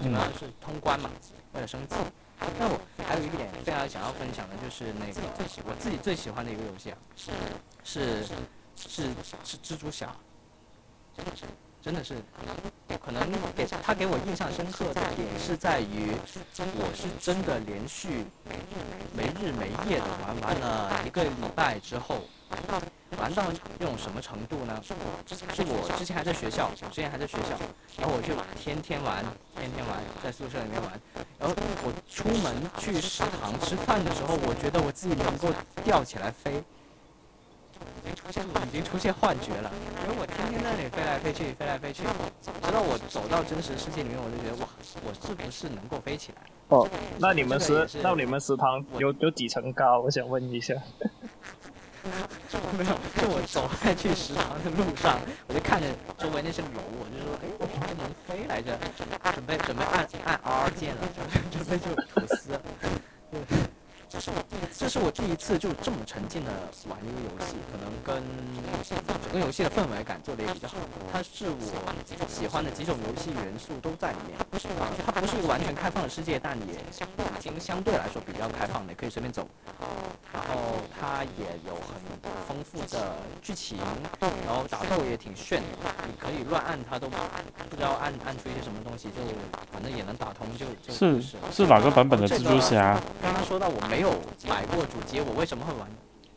基本上是通关嘛，为了升级。那我还有一点非常想要分享的就是那个我自己最喜欢的一个游戏啊，是。是是是蜘蛛侠，真的是，可能给他给我印象深刻的点是在于，我是真的连续没日没夜的玩完了一个礼拜之后，玩到一种什么程度呢？是我之前还在学校，我之前还在学校，然后我就天天玩，天天玩，在宿舍里面玩。然后我出门去食堂吃饭的时候，我觉得我自己能够吊起来飞。已经出现已经出现幻觉了，因为我天天在那里飞来飞去，飞来飞去，直到我走到真实世界里面，我就觉得哇，我是不是能够飞起来？哦，那你们食那你们食堂有有几层高？我想问一下。没有，就我走在去食堂的路上，我就看着周围那些楼，我就说，哎，我怎么能飞来着？准备准备按按 R 键了，准备准备就吐丝了。对这是我这是我第一次就这么沉浸的玩一个游戏，可能跟整个游戏的氛围感做的也比较好。它是我喜欢的几种游戏元素都在里面，啊，它不是一个完全开放的世界，但也已经相对来说比较开放的，可以随便走。然后它也有很丰富的剧情，然后打斗也挺炫的，你可以乱按它都不知道按按出一些什么东西，就反正也能打通就就就是是哪个版本的蜘蛛侠？刚刚说到我没有买过主机，我为什么会玩？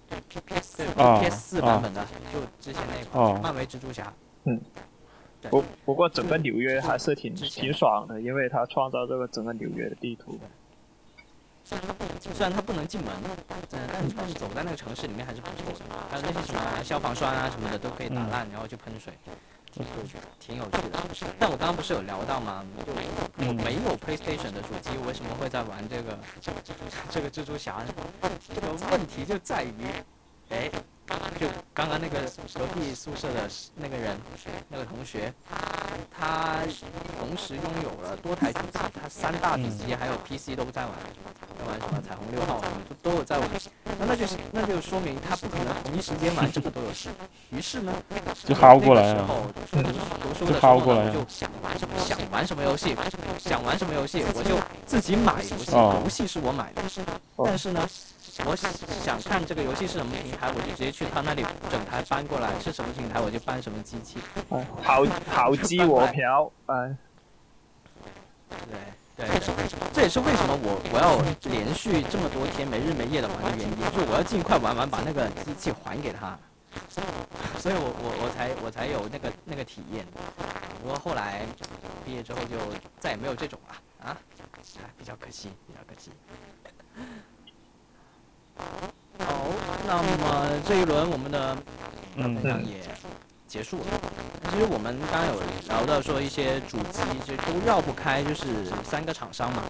对啊 PS 四版本的，就之前那款漫威蜘蛛侠。嗯。不不过整个纽约还是挺挺爽的，因为它创造这个整个纽约的地图。虽然它不能进门，嗯，但是走在那个城市里面还是不错的。还有那些什么消防栓啊什么的都可以打烂，然后就喷水，就挺有趣的。但我刚刚不是有聊到吗？就我没有 PlayStation 的主机，我为什么会在玩这个这个蜘蛛侠呢？这个问题就在于，哎，就刚刚那个隔壁宿舍的那个人，那个同学，他同时拥有了多台主机，他三大主机还有 PC 都在玩，在玩什么彩虹六号什么都都有在玩。那那就是那就说明他不可能同一时间玩这么多游戏。于是呢，就薅过来了。读书的时就薅过了候就想玩什么想玩什么游戏，想玩什么游戏，我就自己买游戏，哦游戏是我买的，但是呢。我想看这个游戏是什么平台，我就直接去他那里整台搬过来，是什么平台我就搬什么机器。哎，好好机我嫖，哎，对对对，这也是为什么我我要连续这么多天没日没夜的玩的原因，就是我要尽快玩完，把那个机器还给他。所以我我我才我才有那个那个体验。不过后来毕业之后就再也没有这种了啊，哎，比较可惜，比较可惜。好，那么这一轮我们的分享也结束了。其实我们刚刚有聊到说一些主机，就都绕不开就是三个厂商嘛。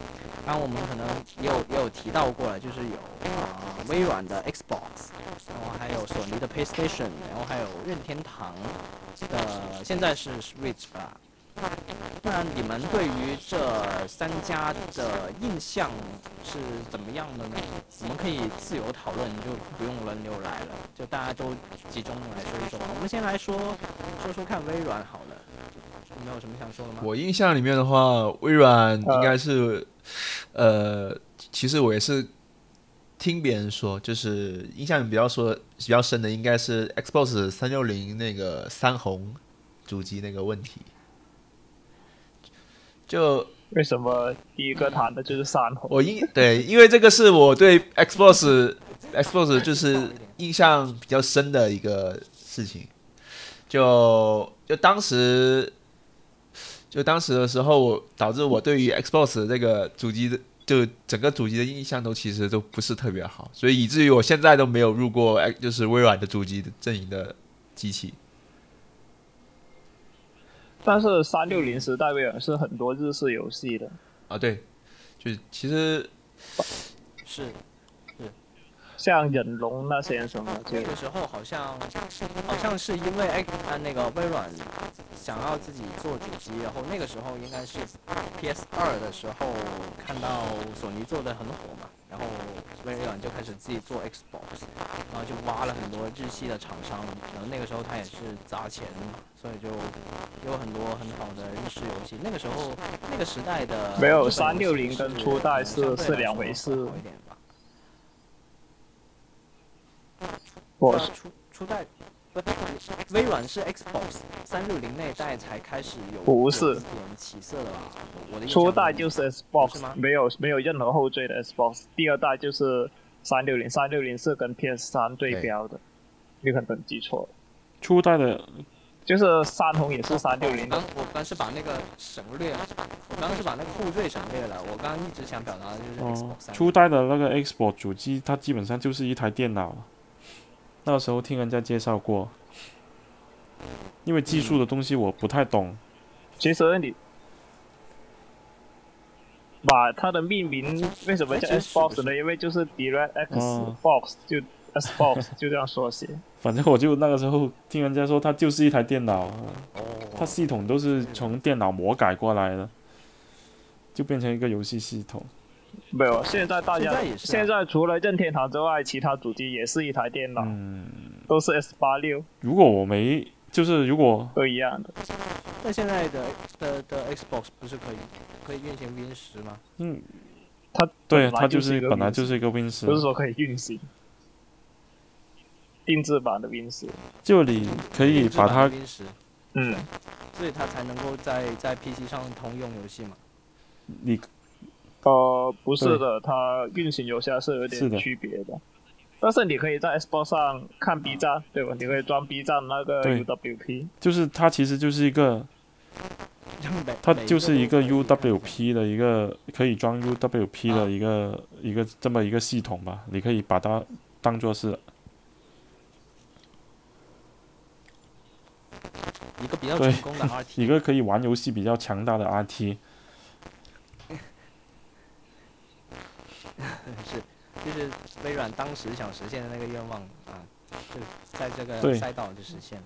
刚刚我们可能也有也有提到过了，就是有啊、呃、微软的 Xbox，然后还有索尼的 PlayStation，然后还有任天堂的，现在是 Switch 吧。那你们对于这三家的印象是怎么样的呢？我们可以自由讨论，就不用轮流来了，就大家都集中来说一说。我们先来说说说看微软好了，你们有什么想说的吗？我印象里面的话，微软应该是，呃，其实我也是听别人说，就是印象比较说比较深的，应该是 Xbox 三六零那个三红主机那个问题。就为什么第一个谈的就是三红？我印对，因为这个是我对 Xbox Xbox 就是印象比较深的一个事情，就就当时就当时的时候，我导致我对于 Xbox 这个主机的就整个主机的印象都其实都不是特别好，所以以至于我现在都没有入过哎就是微软的主机的阵营的机器。但是三六零时代威尔是很多日式游戏的，啊，对，就是其实是像忍龙那些什么就那个时候好像好像是因为哎啊那个微软想要自己做主机，然后那个时候应该是 PS 二的时候看到索尼做的很火嘛，然后微软就开始自己做 Xbox，然后就挖了很多日系的厂商，然后那个时候他也是砸钱，所以就有很多很好的日式游戏。那个时候那个时代的没有日本游戏360跟初代是是两回事会好一点吧。我对啊初初代不，微软是 Xbox 三六零那一代才开始有不是点起色的吧？我的初代就是 Xbox，吗没有没有任何后缀的 Xbox，第二代就是三六零，三六零是跟 PS 三对标的，你可能记错了，初代的就是三红也是三六零刚，我刚是把那个省略了，我刚是把那个后缀省略了。我刚刚一直想表达的就是哦 Xbox 三。初代的那个 Xbox 主机，它基本上就是一台电脑。那个时候听人家介绍过，因为技术的东西我不太懂。其实你把它的命名为什么叫 Xbox 呢？因为就是 Direct X 哦 Box 就 Xbox 就这样缩写。反正我就那个时候听人家说，它就是一台电脑，哦，它系统都是从电脑魔改过来的，就变成一个游戏系统。没有，现在大家现在啊现在除了任天堂之外，其他主机也是一台电脑，嗯，都是 S 八六，如果我没，就是如果都一样的。那现在的的的 Xbox 不是可以可以运行 Win 十吗？嗯，它对，它就是一个本来就是一个 Win 十不，是说可以运行，定制版的 Win 十。就你可以把它 Win 十，嗯，所以它才能够在在 PC 上通用游戏嘛。你呃，不是的，它运行游戏还是有点区别的。但是你可以在 Xbox 上看 B 站，对吧？你可以装 B 站那个 UWP。就是它其实就是一个，它就是一个 UWP 的一个可以装 UWP 啊的一个、一个这么一个系统吧，你可以把它当做是一个比较对成功的 RT，一个可以玩游戏比较强大的 RT。是就是微软当时想实现的那个愿望啊，就在这个赛道就实现了。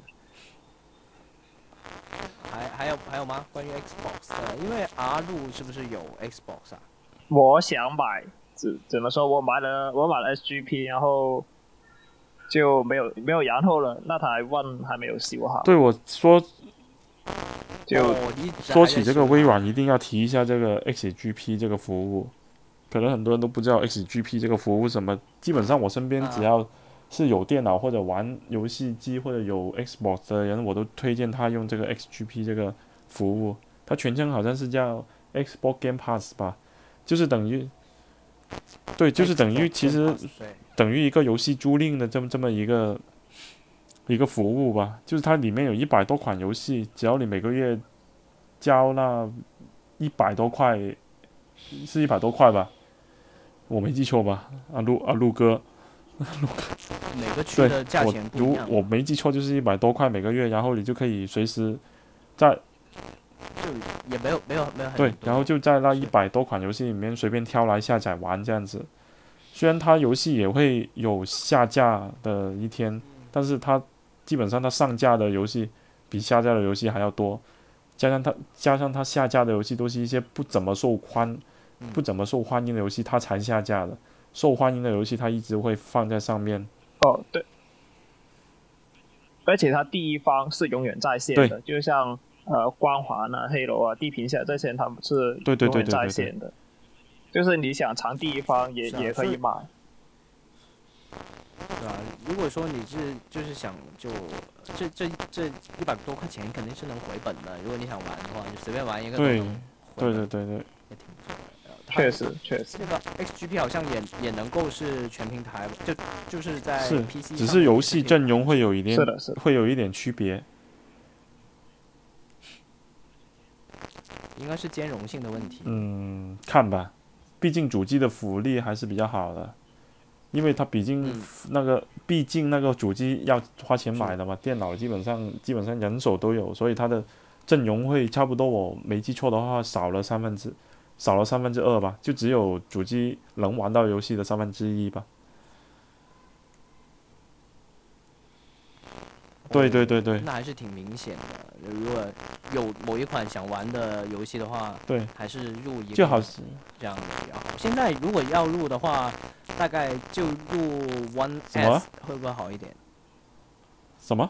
还还有还有吗？关于 Xbox 的，因为 R 路是不是有 Xbox 啊？我想买，只只能说我买了，我买了 SGP，然后就没有没有然后了。那台 One 还没有修好，对我说就说起这个微软，一定要提一下这个 XGP 这个服务，可能很多人都不知道 XGP 这个服务什么。基本上我身边啊只要是有电脑或者玩游戏机或者有 Xbox 的人，我都推荐他用这个 XGP 这个服务。它全称好像是叫 Xbox Game Pass 吧，就是等于，对，就是等于其实等于一个游戏租赁的这么这么一个一个服务吧，就是它里面有一百多款游戏，只要你每个月交那一百多块，是一百多块吧？我没记错吧？啊陆啊 陆哥，每个区对的价钱不一样，我没记错就是一百多块每个月，然后你就可以随时在就也没有没有没有很对，多然后就在那一百多款游戏里面随便挑来下载玩这样子。虽然它游戏也会有下架的一天，但是它基本上它上架的游戏比下架的游戏还要多，加上它加上它下架的游戏都是一些不怎么受欢嗯不怎么受欢迎的游戏，它才下架的。受欢迎的游戏它一直会放在上面。哦对，而且它第一方是永远在线的，就像呃光环啊、黑楼啊、地平线这些，他们是对对永远在对对对对线的。就是你想尝第一方也、啊也可以买，对啊？如果说你是就是想就这这这一百多块钱肯定是能回本的，如果你想玩的话，你随便玩一个都对能回对本对对对，也挺不错确实确实。那个 XGP 好像也也能够是全平台，就就是在 PC 只是游戏阵容会有一点是的是的。会有一点区别。应该是兼容性的问题。嗯，看吧，毕竟主机的福利还是比较好的，因为它毕竟嗯。那个，毕竟那个主机要花钱买的嘛，电脑基本上基本上人手都有，所以它的阵容会差不多，我没记错的话少了三分之少了三分之二吧，就只有主机能玩到游戏的三分之一吧。对对对对那还是挺明显的。如果有某一款想玩的游戏的话，对，还是入一个就好是这样比较好。现在如果要入的话，大概就入 One S 会不会好一点？什么？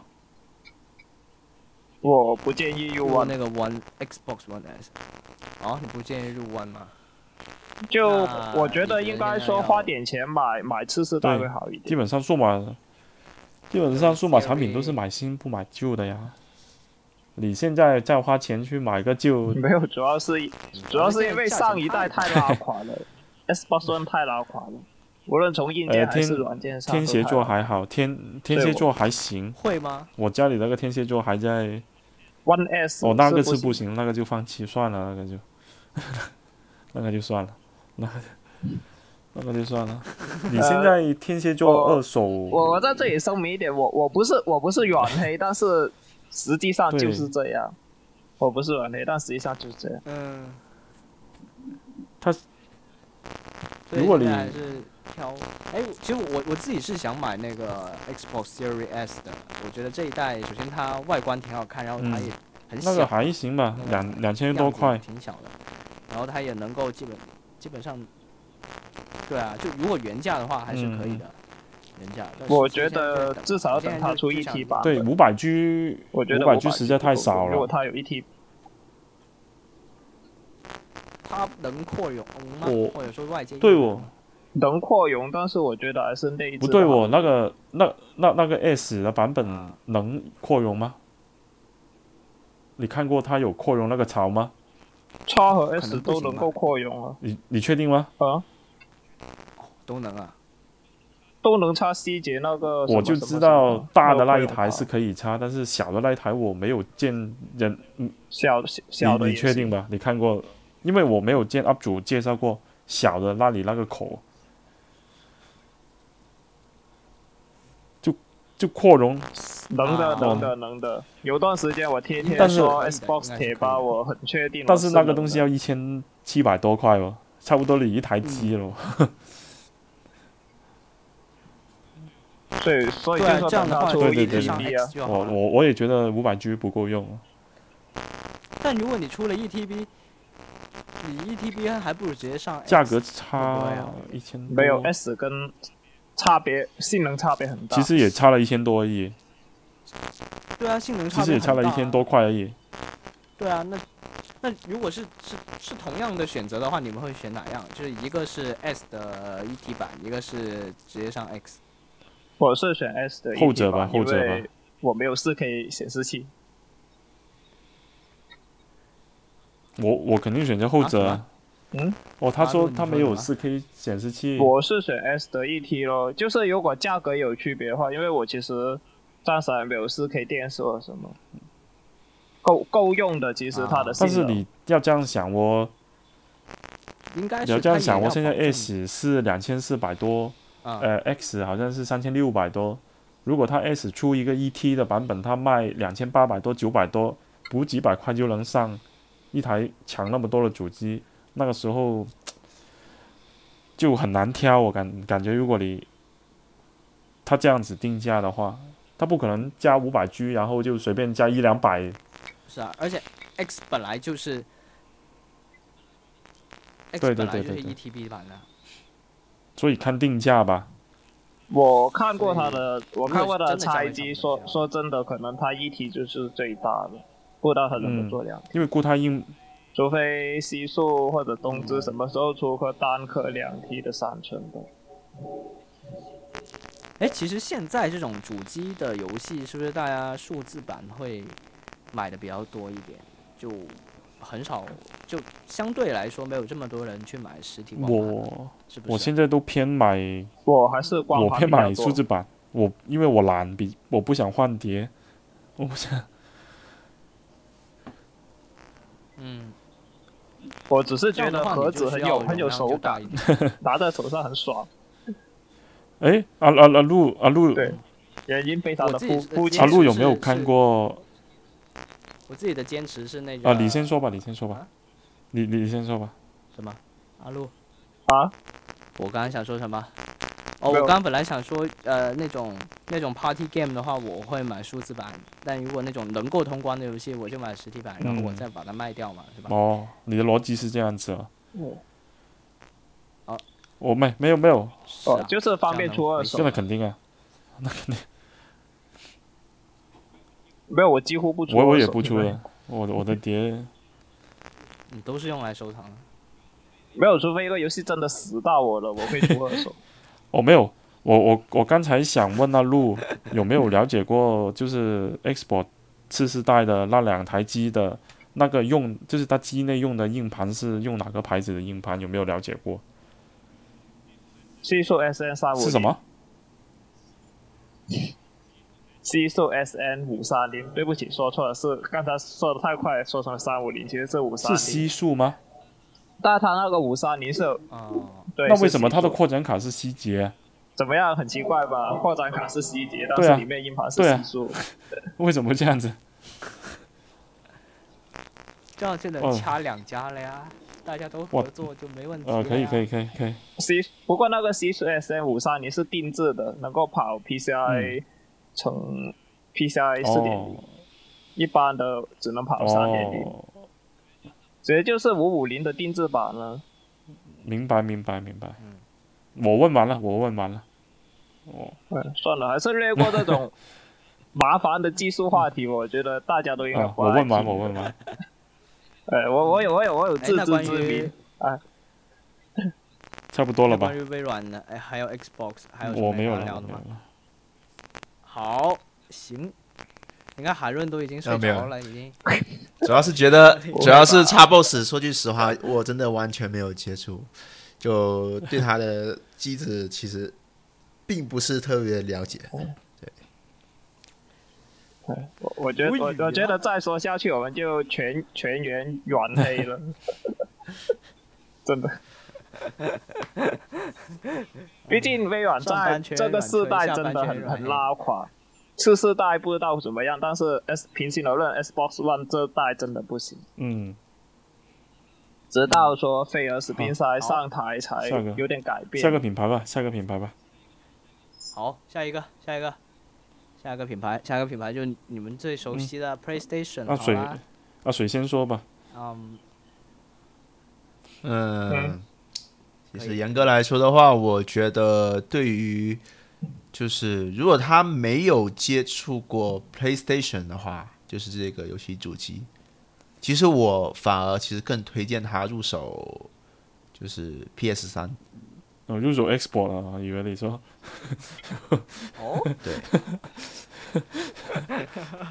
我不建议入那个 One Xbox One S。哦，你不建议入 One 吗？就我觉得应该说花点钱买买次世代会好一点基。本上数码，基本上数码产品都是买新不买旧的呀。你现在再花钱去买个旧，没有，主要是主要是因为上一代太拉垮了，Xbox One 太拉垮了，无论从硬件呃还是软件上都天蝎座还好，天天蝎座还行。会吗？我家里那个天蝎座还在，One S 哦，那个是是不行，那个就放弃算了，那个就，那个就算了，那个那个就算了。你现在天蝎座二手，我我在这里声明一点，我我不是我不是软 黑，但是实际上就是这样。我不是软黑，但实际上就是这样。嗯。他如果你还是挑，哎，其实我我自己是想买那个 Xbox Series S 的，我觉得这一代首先它外观挺好看，然后它嗯也很小，那个还行吧那，个两两千多块，挺小的，然后它也能够基本基本上，对啊，就如果原价的话还是可以的，原价。但是我觉得至少要等它出一 T 吧对，本。五百 G，我觉得五百500 G 实在太少了如果了。它有一 T，它能扩容吗？或者说外接？对哦，能扩容，但是我觉得还是内置。不对我，，那个那那那个 S 的版本能扩容吗？你看过它有扩容那个槽吗？叉和 S 都能够扩容啊，你你确定吗？啊，都能啊。都能插 C 节那个什么。我就什么什知道大的那一台是可以插，但是小的那一台我没有见人，嗯小小小的你你确定吧？你看过？因为我没有见 UP 主介绍过小的那里那个口，就就扩容，能的，啊能的，能的。有段时间我天天但是说 Xbox 吧，我很确定。但是那个东西要一千七百多块哦，差不多你一台机了。所以所以这样的话等它出对对我就好了我我也觉得五百 G 不够用。但如果你出了 ETB，你 ETB 还不如直接上价格差一千，没有 S 跟差别，性能差别很大。其实也差了一千多而已，对啊，性能差别其实也差了一千多块而已。对啊，那那如果是是是同样的选择的话，你们会选哪样？就是一个是 S 的一体版，一个是直接上 X。我是选 S 的后者吧后者吧我没有 4K 显示器。我我肯定选择后者啊啊。嗯，哦，他说他没有说四 K 显示器，我是选 S 的 ET 咯，就是如果价格有区别的话，因为我其实暂时还没有四 K 电视或什么，够够用的。其实它的但是你要这样想哦，应该你要这样想哦，它也要现在 S 是两千四百多，啊，呃，X 好像是三千六百多。如果它 S 出一个 ET 的版本，它卖两千八百多、九百多，补几百块就能上一台强那么多的主机，那个时候就很难挑。我感感觉，如果你他这样子定价的话，他不可能加五百 G，然后就随便加一两百。是啊，而且 X 本来就是对 X 对本来就是对对对 ETB 版的，所以看定价吧。我看过他的，我看过他的拆机，说说真的，可能他一 t 就是最大的，不知道他能不能做两 T，、因为固态硬除非西数或者东芝什么时候出个单颗两 T 的三寸的。哎，其实现在这种主机的游戏，是不是大家数字版会买的比较多一点？就很少，就相对来说没有这么多人去买实体光盘，我是不是？我现在都偏买，我还是光我盘比较多偏买数。字版，我因为我懒，比我不想换碟，我不想。嗯，我只是觉得盒子很有很有手感 拿在手上很爽，哎，阿阿阿路阿路对原因非常的肤肤浅。阿路有没有看过我自己的坚持是那个啊？你先说吧，你先说吧啊，你你你先说吧。什么？阿路啊？我刚刚想说什么？哦，我刚刚本来想说，呃，那种那种 party game 的话，我会买数字版；但如果那种能够通关的游戏，我就买实体版，然后我嗯再把它卖掉嘛，是吧？哦，你的逻辑是这样子啊？哦哦，我没没有没有，哦就是方便出二手这个肯定啊，那肯定没有，我几乎不出。我我也不出 了，我的我的碟你都是用来收藏的。没有，除非一个游戏真的死到我了，我会出二手。我、没有，我我我刚才想问那路有没有了解过，就是 Xbox 次世代的那两台机的那个用，就是它机内用的硬盘是用哪个牌子的硬盘？有没有了解过？西数 S N 三五是什？么？西数 S N 五三零，对不起，说错了，是刚才说的太快，说成三五零，其实是五三零是零。西数吗？但他那个五三零是，啊，对，那为什么他的扩展卡是希捷？怎么样？很奇怪吧？扩展卡是希捷，但是里面硬盘是对啊系数。为什么这样子？这样就能哦掐两家了呀，大家都合作就没问题。呃，可以可以。可以可以，C 不过那个 C 数 S N 五三零是定制的，能够跑 PCI 乘 PCI 四点零哦，一般的只能跑三点零，哦，直接就是五五零的定制版了。明白明白明白。嗯我问完了，我问完了。哦，嗯，算了，还是略过这种 麻烦的技术话题，我觉得大家都应该啊，我问完，我问完。哎，我我有我有我有哎，自知那关于之明。差不多了吧关？于微软的，哎，还有 Xbox，还有什么我没有。好，行。你看海润都已经睡着了，已经。主要是觉得，主要是叉 boss 说句实话，我真的完全没有接触，就对他的机子其实并不是特别了解。我我觉得我我觉得再说下去，我们就全全员软黑了，真的。毕竟微软在这个世代真的很很拉垮，次世代不知道怎么样，但是 S 平心而论，Xbox One 这代真的不行。嗯，直到说菲尔史宾塞上台才有点改变。下个品牌吧，下个品牌吧。好，下一个，下一个，下一个品牌，下一个品牌就是你们最熟悉的 PlayStation、啊水阿，啊，水先说吧。嗯，嗯嗯，其实严格来说的话，我觉得对于就是如果他没有接触过 PlayStation 的话，就是这个游戏主机，其实我反而其实更推荐他入手就是 PS 三。哦，入手 Xbox 啊，以为你说哦，对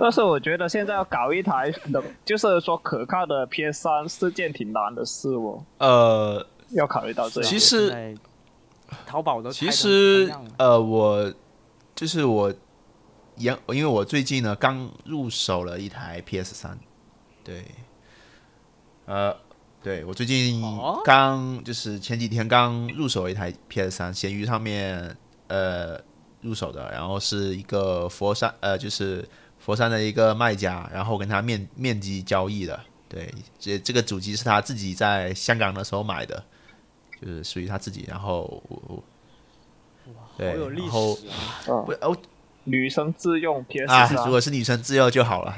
但是我觉得现在要搞一台能，就是说可靠的 PS 三是件挺难的事哦，呃，要考虑到这样。其实淘宝的其实呃，我就是我因，因为我最近呢刚入手了一台 PS 三，对，呃，对我最近哦。刚就是前几天刚入手了一台 PS 三，闲鱼上面呃入手的，然后是一个佛山呃就是佛山的一个卖家，然后跟他面面基交易的，对，这这个主机是他自己在香港的时候买的，就是属于他自己，然后我我对，好有历然后史啊！嗯不，哦女生自用 PS 如果是女生自用就好了。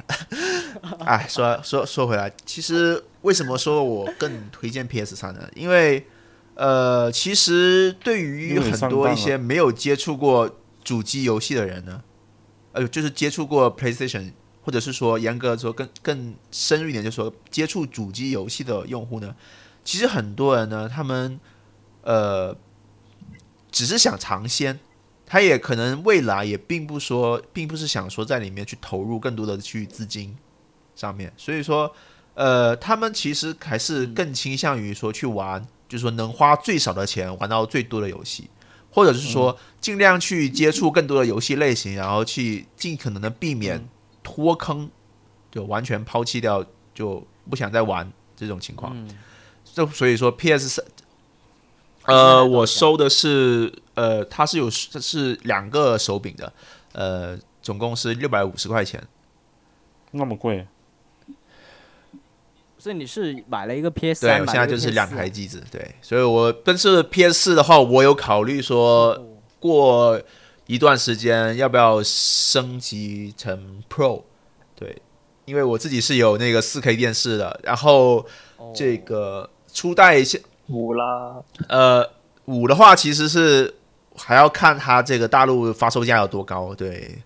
哎，说说说回来，其实为什么说我更推荐 PS 三呢？因为呃，其实对于很多一些没有接触过主机游戏的人呢，呃，就是接触过 PlayStation，或者是说严格说更更深入一点，就是说接触主机游戏的用户呢，其实很多人呢，他们呃只是想尝鲜，他也可能未来也并不说，并不是想说在里面去投入更多的去资金上面，所以说，呃，他们其实还是更倾向于说去玩，就是说能花最少的钱玩到最多的游戏，或者是说尽量去接触更多的游戏类型，然后去尽可能的避免脱坑，就完全抛弃掉，就不想再玩这种情况。嗯，就所以说 PS 三，呃，我收的是呃，它是有是两个手柄的，呃，总共是六百五十块钱。那么贵，所以你是买了一个 PS 对，三，我现在就是两啊台机子，对，所以我但是 PS 四的话，我有考虑说过一段时间要不要升级成 Pro，对，因为我自己是有那个四 K 电视的，然后哦。这个初代现五啦，呃五的话其实是还要看它这个大陆发售价有多高，对，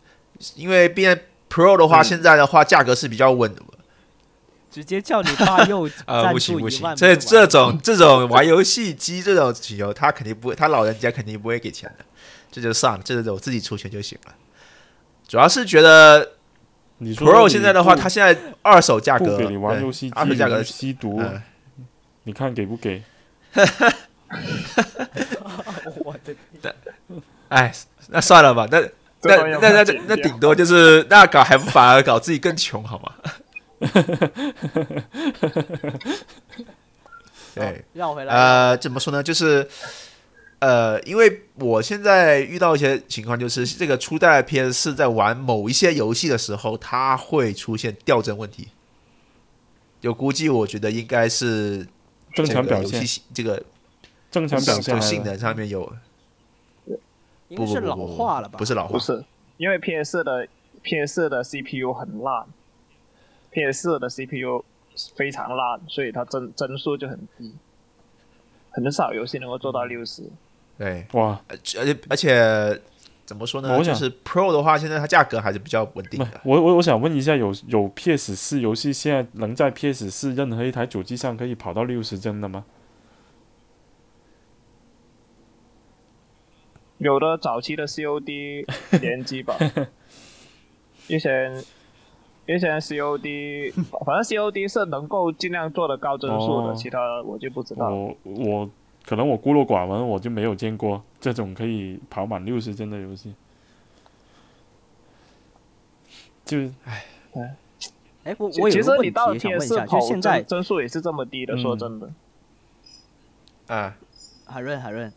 因为变 Pro 的话，嗯现在的话价格是比较稳的。直接叫你爸又呃，赞不行不助一万，，行这不这种这种玩游戏机这种理由，他肯定不会，他老人家肯定不会给钱的，这就算了，这个我自己出钱就行了。主要是觉得你说 Pro 现在的话，不它现在二手价格不给你玩游戏机，二手价格吸毒，嗯，你看给不给？我的哎，那算了吧，那那那那那顶多就是那搞还不反而搞自己更穷好吗？对，绕回来，呃，怎么说呢？就是呃，因为我现在遇到一些情况，就是这个初代 PS 四在玩某一些游戏的时候，它会出现掉帧问题。就估计我觉得应该是正常表现这个游戏，性这个正常表现。性能上面有应该是老化了吧？不是老化不，是，因为 PS 的 PS 的 CPU 很烂，PS 的 CPU 非常烂，所以它帧帧数就很低，很少游戏能够做到六十。对，哇，而且而且怎么说呢？我想就是 Pro 的话，现在它价格还是比较稳定的，。我我我想问一下，有有 PS 四游戏现在能在 PS 四任何一台主机上可以跑到六十帧的吗？有的早期的 COD 联机吧，以前以前 COD 反正 COD 是能够尽量做的高帧数的，哦其他我就不知道了。我我可能我孤陋寡闻，我就没有见过这种可以跑满六十帧的游戏。就是哎，哎我我有个问其实你到题想问一 PS 下，就跑现在帧帧数也是这么低的，嗯说真的。啊，海润海润，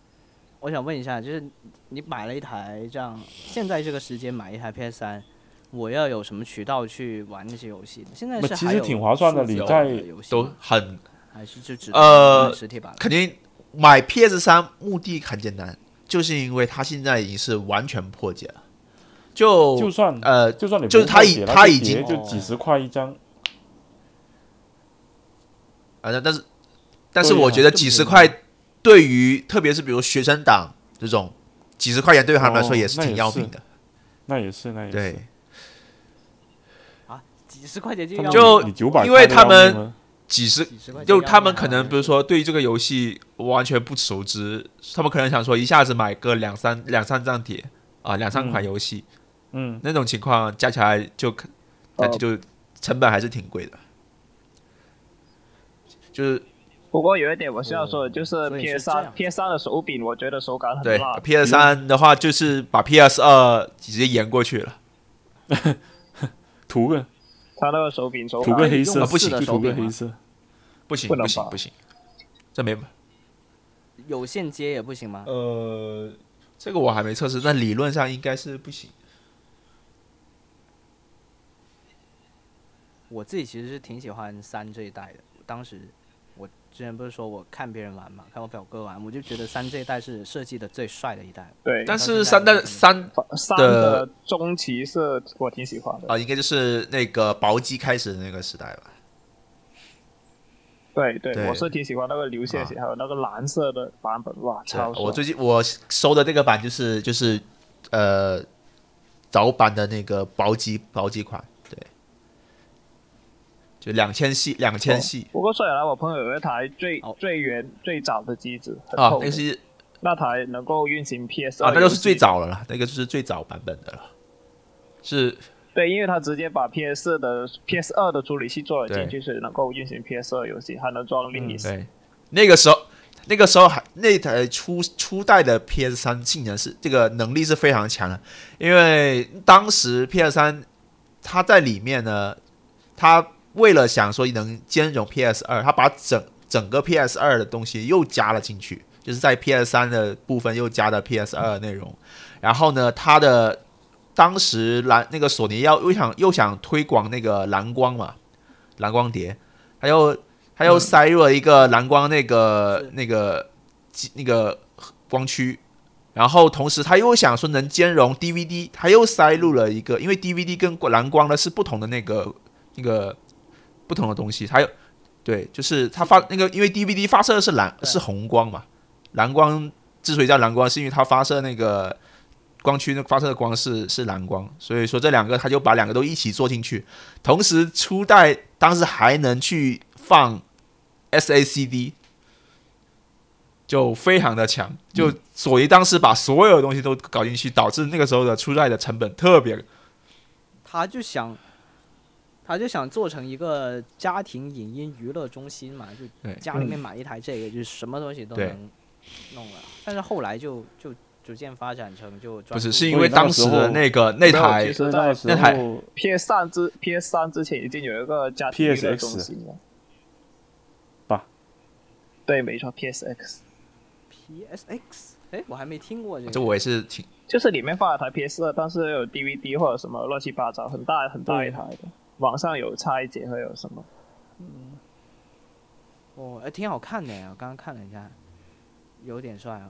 我想问一下，就是你买了一台这样，现在这个时间买一台 PS 三，我要有什么渠道去玩那些游戏？现在那其实挺划算的你在都很还是就只呃实体版？肯定买 PS 三目的很简单，就是因为它现在已经是完全破解了，就就算呃就算你就是它已不破解那个碟它已经就几十块一张，啊，但但是但是我觉得几十块对于特别是比如学生党这种几十块钱对他们来说哦也是挺要命的，那也是那也是。对，几十块钱就要就九百，因为他们们几十几十块就他们可能比如说对于这个游戏完全不熟知，他们可能想说一下子买个两三两三张碟啊，两三款嗯游戏，嗯，那种情况加起来就可，那哦就成本还是挺贵的。就是不过有一点我需要说的，就是 PS 三 PS 三的手柄，我觉得手感对很烂。PS 三的话，就是把 PS 二直接延过去了。图个它那个手柄手感涂个黑色，用不行四的手柄吗涂个黑色。不行不不行不行，这没有线接也不行吗？呃，这个我还没测试，但理论上应该是不行。我自己其实是挺喜欢三这一代的。当时我之前不是说我看别人玩嘛，看我表哥玩，我就觉得三这一代是设计的最帅的一代。对，但是三代三三的的中期是我挺喜欢的。啊，应该就是那个薄机开始的那个时代吧。对对，对我是挺喜欢那个流线型，还有那个蓝色的版本，哇，超爽我最近我收的这个版就是就是呃早版的那个薄机薄机款，对，就两千系两千系。不过说起来，我朋友有一台最、哦最原最早的机子，很啊，那个是那台能够运行 PS 啊，那就是最早了啦，那个就是最早版本的了，是。对，因为它直接把 PS 的 PS 二的处理器做了进去，所以能够运行 PS 二游戏，还能装 Linux。对，那个时候，那个时候还那台初初代的 PS 三性能是这个能力是非常强的，因为当时 PS 三它在里面呢，它为了想说能兼容 PS 二，他把整整个 PS 二的东西又加了进去，就是在 PS 三的部分又加了 PS 二的内容，然后呢，他的当时蓝那个索尼要又想又想推广那个蓝光嘛，蓝光碟，他又他又塞入了一个蓝光那个、是那个那个光驱，然后同时他又想说能兼容 DVD，他又塞入了一个，因为 DVD 跟蓝光呢是不同的那个那个不同的东西，它有对，就是它发那个，因为 DVD 发射的是蓝是红光嘛，蓝光之所以叫蓝光，是因为它发射那个光区那发射的光是是蓝光，所以说这两个它就把两个都一起做进去，同时初代当时还能去放 SACD，就非常的强，就索尼当时把所有的东西都搞进去，导致那个时候的初代的成本特别他就想，他就想做成一个家庭影音娱乐中心嘛，就对家里面买一台这个，就是什么东西都能弄了。但是后来就就逐渐发展成就专不是是因为当时的那个那台那那台 PS 三之 PS 三之前已经有一个家庭娱乐 PSX 中心了。吧？对，没错，PSX PSX，哎，我还没听过这个。这我也是挺就是里面放了台 PS 二，但是有 DVD 或者什么乱七八糟，很大很大一台的。网上有拆解会有什么？嗯哦，哎，挺好看的呀，我刚刚看了一下，有点帅啊，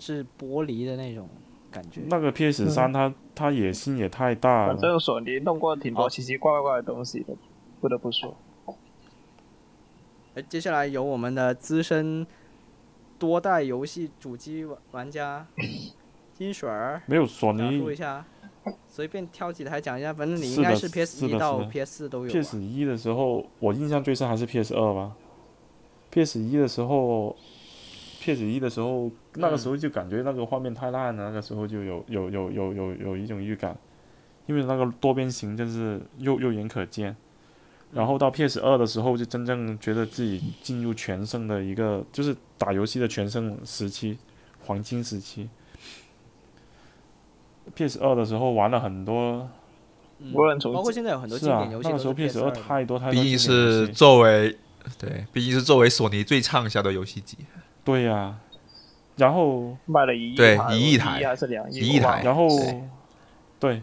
是玻璃的那种感觉。那个 PS 三它它野心也太大了，反正索尼弄过挺多奇奇怪怪的东西的，不得不说。哎，接下来由我们的资深多代游戏主机玩玩家金水儿没有索讲述一尼下，随便挑几台讲一下，反正你应该是 PS 一到 PS 四都有。PS 一的时候，我印象最深还是 PS 二吧。PS 一的时候，PS 一的时候，那个时候就感觉那个画面太烂了，那个时候就有有有有有有一种预感，因为那个多边形真是肉肉眼可见。然后到 PS 二的时候，就真正觉得自己进入全盛的一个，就是打游戏的全盛时期，黄金时期。PS 二的时候玩了很多，嗯无论从包括现在有很多经典游，戏啊那个时候 PS 二太多太多毕竟是作为对，毕竟是作为索尼最畅销的游戏机。对呀、然后卖了一亿对台，一亿台还是两亿？一亿台然后对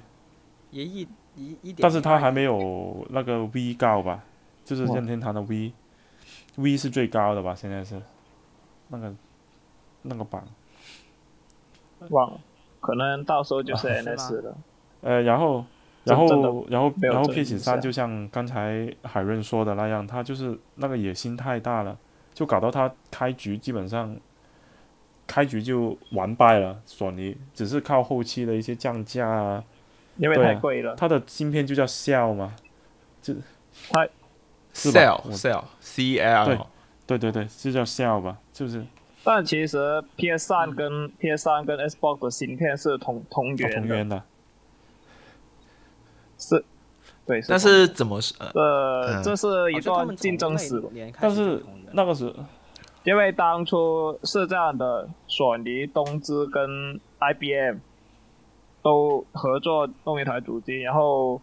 也，一亿一一点，但是它还没有那个 V 高吧？就是任天堂的 V，V 是最高的吧？现在是那个那个榜。忘了，可能到时候就是 NS 了。呃，然后然后然后然后 PS 三就像刚才海润说的那样，他就是那个野心太大了，就搞到他开局基本上开局就完败了。索尼只是靠后期的一些降价啊，因为太贵了。它的芯片就叫 Cell 嘛，就他 Cell 我 Cell C L 对对对对，就叫 Cell 吧，就是但其实 PS 三跟 PS 三跟 Xbox 的芯片是同同哦源的，同源的。是，对，但是怎么是呃这是一段竞争史但是那个时因为当初是这样的，索尼、东芝跟 IBM 都合作弄一台主机，然后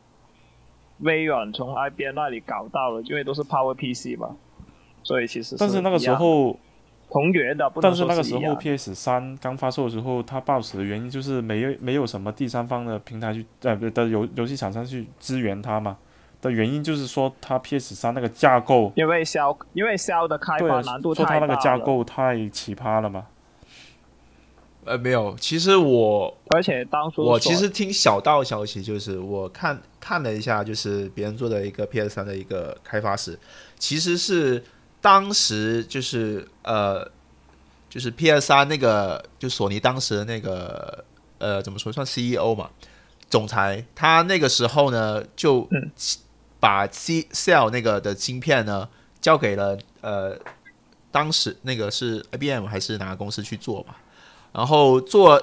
微软从 IBM 那里搞到了，因为都是 Power PC 嘛，所以其实但是那个时候，同源的，不但是那个时候 PS 三刚发售的时候，它爆死的原因就是没有没有什么第三方的平台去呃不的游游戏厂商去支援它嘛。的原因就是说，它 PS 三那个架构，因为销因为销的开发难度说它那个架构太奇葩了嘛。呃没有，其实我而且当初我其实听小道消息，就是我看看了一下，就是别人做的一个 PS 三的一个开发史，其实是当时就是呃，就是 PS 三那个就索尼当时的那个呃怎么说算 CEO 嘛，总裁，他那个时候呢就嗯把 C Cell 那个的芯片呢交给了呃当时那个是 IBM 还是哪个公司去做嘛，然后做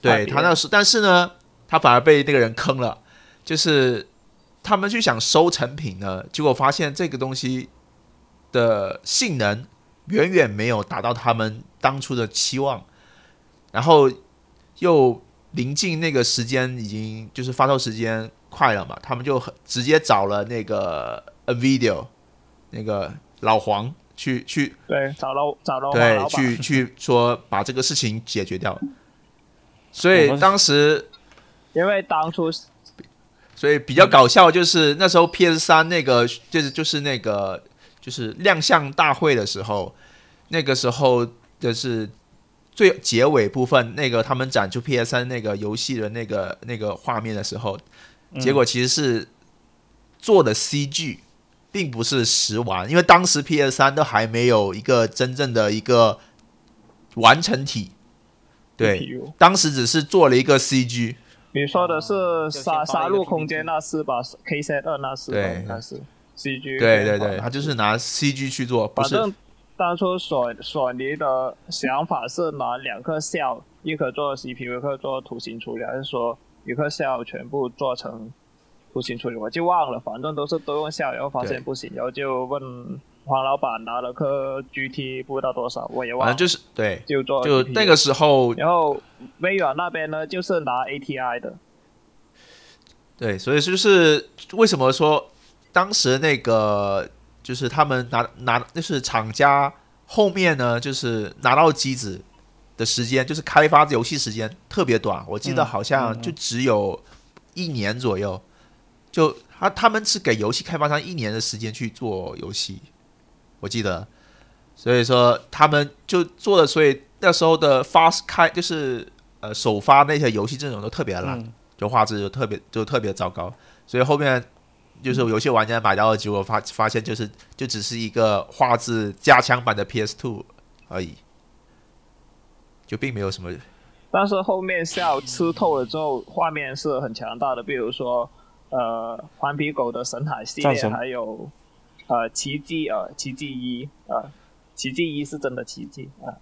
对他那时，但是呢。他反而被那个人坑了，就是他们去想收成品呢，结果发现这个东西的性能远远没有达到他们当初的期望，然后又临近那个时间已经就是发售时间快了嘛，他们就很直接找了那个 NVIDIA 那个老黄去去对，找了找了对，去去说把这个事情解决掉，所以当时因为当初所以比较搞笑就是那时候 PS 三那个就是就是那个就是亮相大会的时候，那个时候就是最结尾部分那个他们展出 PS 三那个游戏的那个那个画面的时候，结果其实是做的 CG，并不是实玩，因为当时 PS 三都还没有一个真正的一个完成体，对，当时只是做了一个 CG，你说的是杀杀戮空间那是吧？K 三二那是吧？对。应该是 CG 对对对，他就是拿 CG 去做，不是反正当初索索尼的想法是拿两颗 cell，一颗做 CPU，一颗做图形处理，还是说一颗 cell 全部做成图形处理？我就忘了，反正都是都用 cell，然后发现不行，然后就问黄老板拿了颗 GT 不知道多少，我也忘了，反正就是对，就做就那个时候，然后微软那边呢，就是拿 ATI 的，对，所以就是为什么说当时那个就是他们拿拿就是厂家后面呢，就是拿到机子的时间，就是开发游戏时间特别短，我记得嗯好像嗯。就只有一年左右，就他他们是给游戏开发商一年的时间去做游戏，我记得，所以说他们就做的，所以那时候的发开就是呃首发那些游戏阵容都特别烂。嗯，就画质就特别就特别糟糕，所以后面就是有些玩家买到了，结果发发现就是就只是一个画质加强版的 PS Two 而已，就并没有什么但是后面 cell 吃透了之后，画面是很强大的，比如说呃黄皮狗的神海系列，还有呃奇迹呃奇迹一呃奇迹一是真的奇迹啊、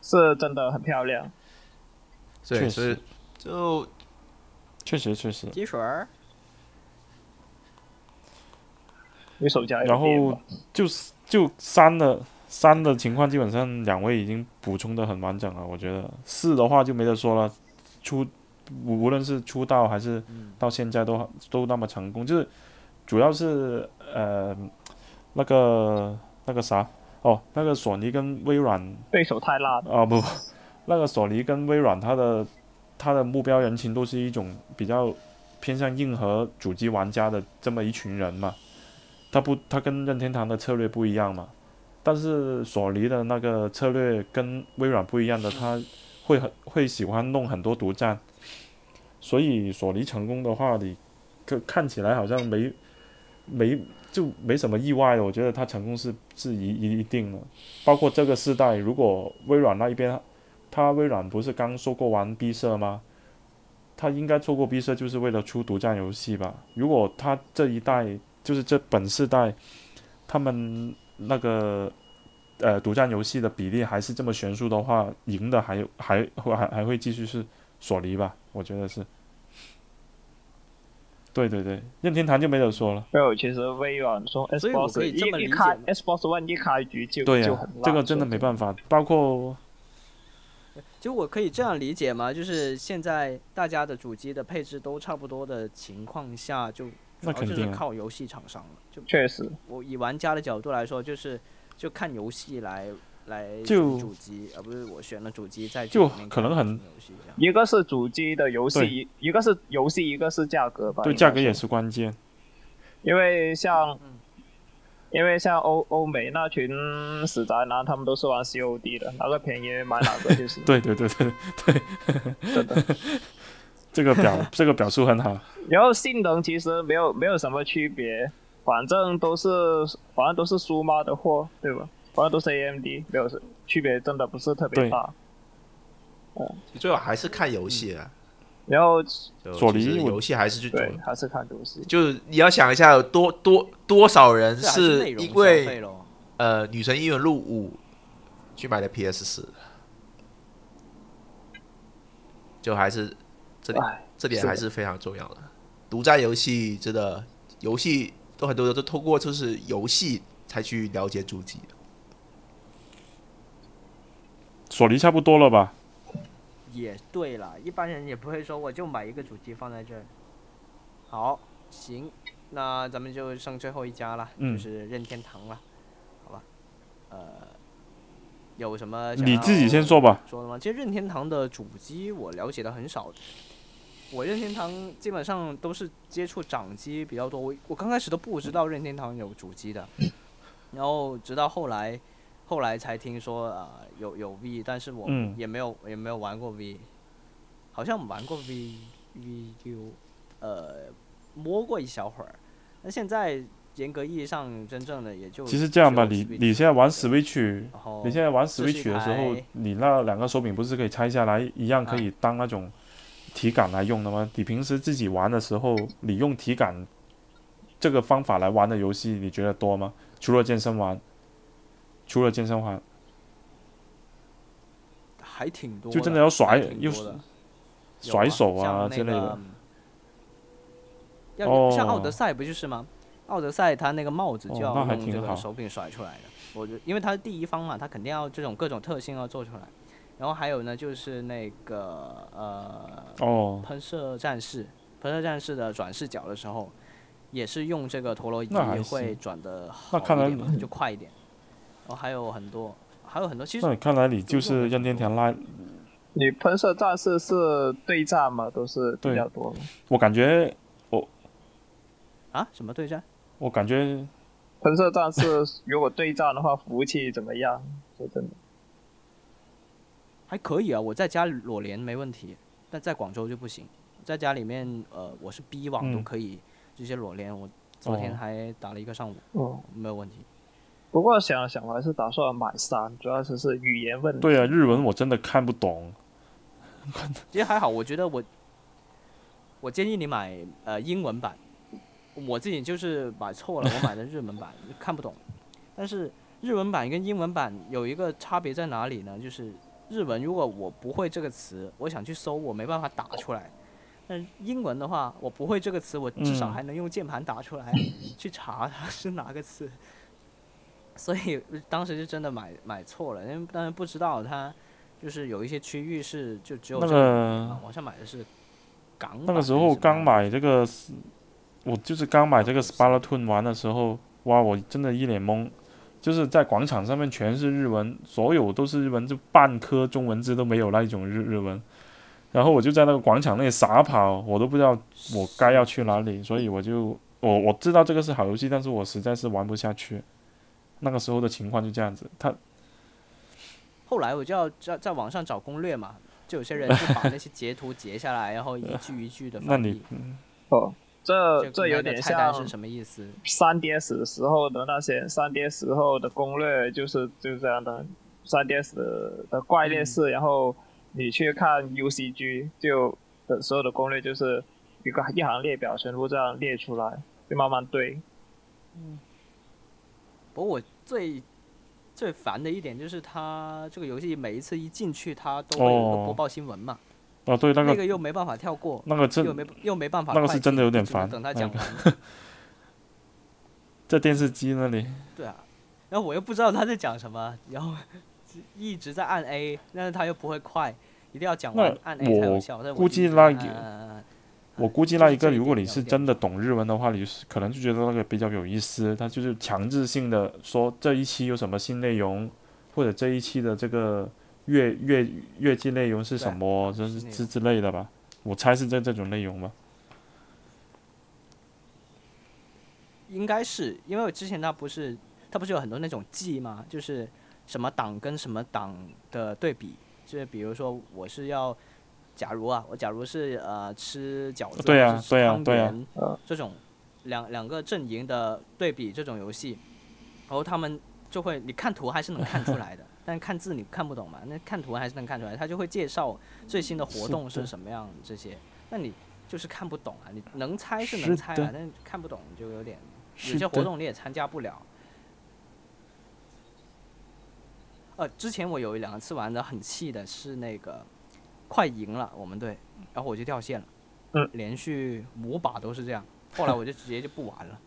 是真的很漂亮。对，确所以实就确实确实。积水儿，你手加然后就是就三的三的情况，基本上两位已经补充的很完整了。我觉得四的话就没得说了，出无无论是出道还是到现在都都那么成功，就是主要是呃那个那个啥哦，那个索尼跟微软对手太辣了，啊不，那个索尼跟微软，它的它的目标人群都是一种比较偏向硬核主机玩家的这么一群人嘛。它不，它跟任天堂的策略不一样嘛。但是索尼的那个策略跟微软不一样的，它会很会喜欢弄很多独占。所以索尼成功的话，你看看起来好像没没就没什么意外的。我觉得它成功是是一一定的。包括这个世代，如果微软那一边，它微软不是刚收购完毕设吗？它应该做过毕设，就是为了出独占游戏吧？如果它这一代就是这本世代，他们那个呃独占游戏的比例还是这么悬殊的话，赢的还还会还还会继续是索尼吧？我觉得是。对对对，任天堂就没得说了。没有，其实微软说所以我 Xbox 可以这么一一开理解 Xbox One 一开局就对呀、就很烂，这个真的没办法。包括就我可以这样理解吗？就是现在大家的主机的配置都差不多的情况下，就那肯定啊靠游戏厂商了。就确实，我以玩家的角度来说，就是就看游戏来来就选主机，而不是我选了主机再就可能很。一个是主机的游戏，一一个是游戏，一个是价格吧。对价格也是关键。因为像，嗯因为像欧欧美那群死宅男，他们都是玩 COD 的，哪个便宜买哪个就是。对对对对对，真的。这个表 这个表述很好。然后性能其实没有没有什么区别，反正都是反正都是苏妈的货，对吧？反正都是 AMD，没有是区别，真的不是特别大。嗯。最好还是看游戏啊。然后就索尼游戏还是去，对，还是看游戏。就是你要想一下，有多多多少人是因为。呃《女神异闻录五》去买的 PS 四，就还是这点哎，这点还是非常重要的。独占游戏真的，游戏都很多人都通过就是游戏才去了解主机。索尼差不多了吧？也对了，一般人也不会说我就买一个主机放在这儿。好，行，那咱们就剩最后一家了，嗯就是任天堂了，好吧？呃，有什么你自己先说吧。说的吗？其实任天堂的主机我了解的很少，我任天堂基本上都是接触掌机比较多。我我刚开始都不知道任天堂有主机的，然后直到后来，后来才听说啊、呃有有 V，但是我嗯也没有、也没有玩过 V，好像玩过 V V U，，呃，摸过一小会儿。那现在严格意义上真正的也就其实这样吧，你你现在玩 Switch，你现在玩 Switch 的时候，你那两个手柄不是可以拆下来，一样可啊以当那种体感来用的吗？你平时自己玩的时候，你用体感这个方法来玩的游戏，你觉得多吗？除了健身环，除了健身环，还挺多，就真的要甩又甩手啊之类的。像奥德赛不就是吗？奥德赛它那个帽子就要用这个手柄甩出来的，我觉得因为它是第一方嘛，它肯定要这种各种特性要做出来。然后还有呢，就是那个呃，哦，喷射战士，喷射战士的转视角的时候，也是用这个陀螺仪会转的好那看来一点嘛就快一点。然后还有很多，还有很多，其实那你看来你就是任天堂拉，你喷射战士是对战嘛，都是比较多嘛。我感觉我啊，什么对战？我感觉喷射战士如果对战的话，服务器怎么样？说真的，还可以啊，我在家裸连没问题，但在广州就不行。在家里面，呃，我是 B 网都嗯可以直接裸连，我昨天哦还打了一个上午，嗯。没有问题。不过想了想，我还是打算买三，主要是是语言问题。对啊，日文我真的看不懂。其实还好，我觉得我，我建议你买呃英文版，我自己就是买错了，我买的日文版看不懂。但是日文版跟英文版有一个差别在哪里呢？就是日文如果我不会这个词，我想去搜，我没办法打出来。但英文的话，我不会这个词，我至少还能用键盘打出来，去查它是哪个词。所以当时就真的买买错了，因为当然不知道它就是有一些区域是就只有那这个网上买的是港版那个时候刚买这个，我就是刚买这个 Splatoon 玩的时候，哇，我真的一脸懵，就是在广场上面全是日文，所有都是日文，就半颗中文字都没有那一种日日文。然后我就在那个广场内傻跑，我都不知道我该要去哪里，所以我就我我知道这个是好游戏，但是我实在是玩不下去。那个时候的情况就这样子，他后来我就要在在网上找攻略嘛，就有些人就把那些截图截下来，然后一句一句的那你。哦，这这有点像是什么意思？三 DS 时候的那些三 DS 时候的攻略，就是就是这样的。三 DS 的的怪猎式，然后你去看 UCG 就的所有的攻略，就是一个一行列表全部这样列出来，就慢慢对。不过我最最烦的一点就是它这个游戏每一次一进去，它都会有一个哦播报新闻嘛，哦对那个那个又没办法跳过，那个真又没又没办法快那个是真的有点烦等他那个讲完。在电视机那里，对啊，然后我又不知道他在讲什么，然后一直在按 A，但是他又不会快，一定要讲完按 A 才估计就那个我估计那一个，如果你是真的懂日文的话，你是可能就觉得那个比较有意思。他就是强制性的说这一期有什么新内容，或者这一期的这个月月月季内容是什么，啊就是之之类的吧。我猜是这这种内容吧。应该是因为我之前他不是他不是有很多那种季吗？就是什么党跟什么党的对比，就是比如说我是要，假如啊，我假如是呃吃饺子，对啊或者是吃对啊汤对啊圆呃这种两两个阵营的对比这种游戏，然后他们就会你看图还是能看出来的，但看字你看不懂嘛，那看图还是能看出来，他就会介绍最新的活动是什么样这些，那你就是看不懂啊，你能猜是是能猜啊的，但是看不懂就有点。有些活，动你也参加不了。呃，之前我有两次玩的很气的是那个《快赢了我们队，然后我就掉线了，嗯，连续五把都是这样，后来我就直接就不玩了，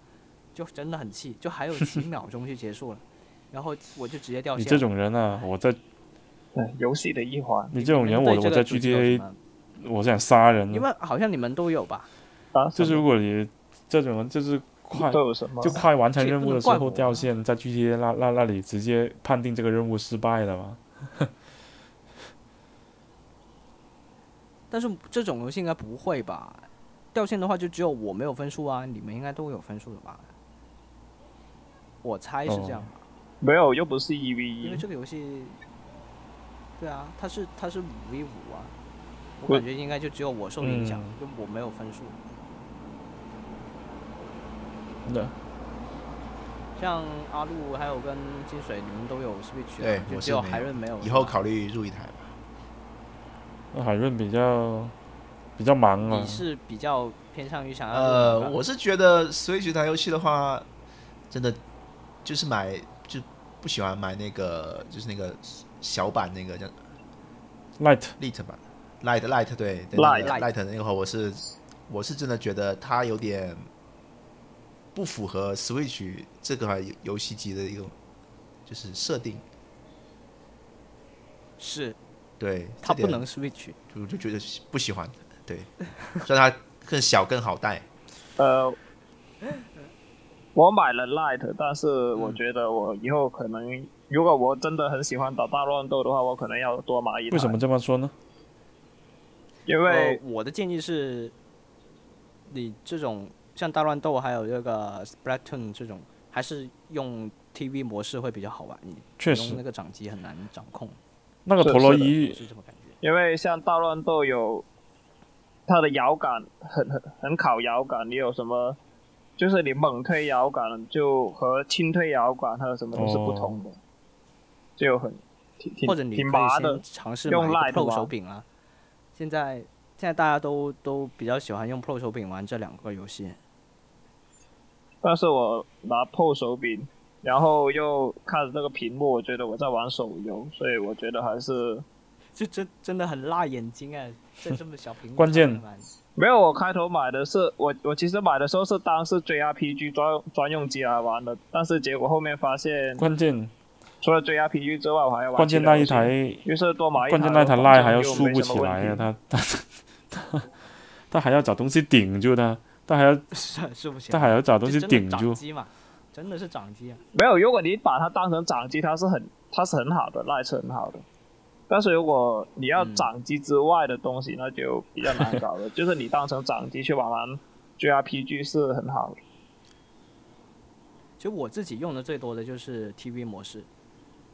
就真的很气，就还有几秒钟就结束了，然后我就直接掉线。你这种人啊，我在对，游戏的一环你这种人，我我在 GTA 我想杀人因了。为好像你们都有吧？啊，就是如果你这种人就是快都有什么？就快完成任务的时候掉线，在 GTA 那那那里直接判定这个任务失败了嘛？但是这种游戏应该不会吧？掉线的话就只有我没有分数啊，你们应该都有分数的吧？我猜是这样吧，没有，又不是一 v 一因为。这个游戏，对啊，它是它是五 v 五啊，我感觉应该就只有我受影响，嗯就我没有分数。那像阿路还有跟金水，你们都有 Switch，、啊、对就只有海润没有。以后考虑入一台吧。那海润比较比较忙啊你，是比较偏向于想要呃，我是觉得 Switch 台游戏的话，真的就是买就不喜欢买那个就是那个小版那个叫 Light Lite 版，Lite Lite 对对 Lite Lite Lite 那个话，我是我是真的觉得它有点不符合 Switch 这个游游戏机的一种就是设定，是。对，它不能 Switch，就就觉得不喜欢，对，所以它更小更好带，呃，我买了 Light，但是我嗯觉得我以后可能，如果我真的很喜欢打大乱斗的话，我可能要多买一台。为什么？这么说呢？因为呃、我的建议是，你这种像大乱斗还有这个 Splatoon 这种，还是用 TV 模式会比较好玩。一点确实用那，个掌机很难掌控，那个陀螺仪是这么感觉。因为像大乱斗有它的摇杆很很很考摇杆，你有什么？就是你猛推摇杆就和轻推摇杆还有什么都是不同的，就很挺挺或者你可以挺拔的先。尝试用 Pro 手柄啊。现在现在大家都都比较喜欢用 Pro 手柄玩这两个游戏。但是我拿 PO 手柄，然后又看着那个屏幕，我觉得我在玩手游，所以我觉得还是就真真的很辣眼睛哎，在这么小屏幕关键上面玩没有。我开头买的是我我其实买的时候是当是 JRPG 专专用机来玩的，但是结果后面发现关键除了 JRPG 之外，我还要玩关键那一台于是多买一台。关键那台赖还要竖不起来啊，它它它它还要找东西顶住它，它还要 竖不起来，它还要找东西顶住。掌机嘛，真的是掌机啊。没有，如果你把它当成掌机，它是很它是很好的，Light 是很好的。但是如果你要嗯掌机之外的东西，那就比较难搞了。就是你当成掌机去玩玩 JRPG 是很好的。其实我自己用的最多的就是 TV 模式，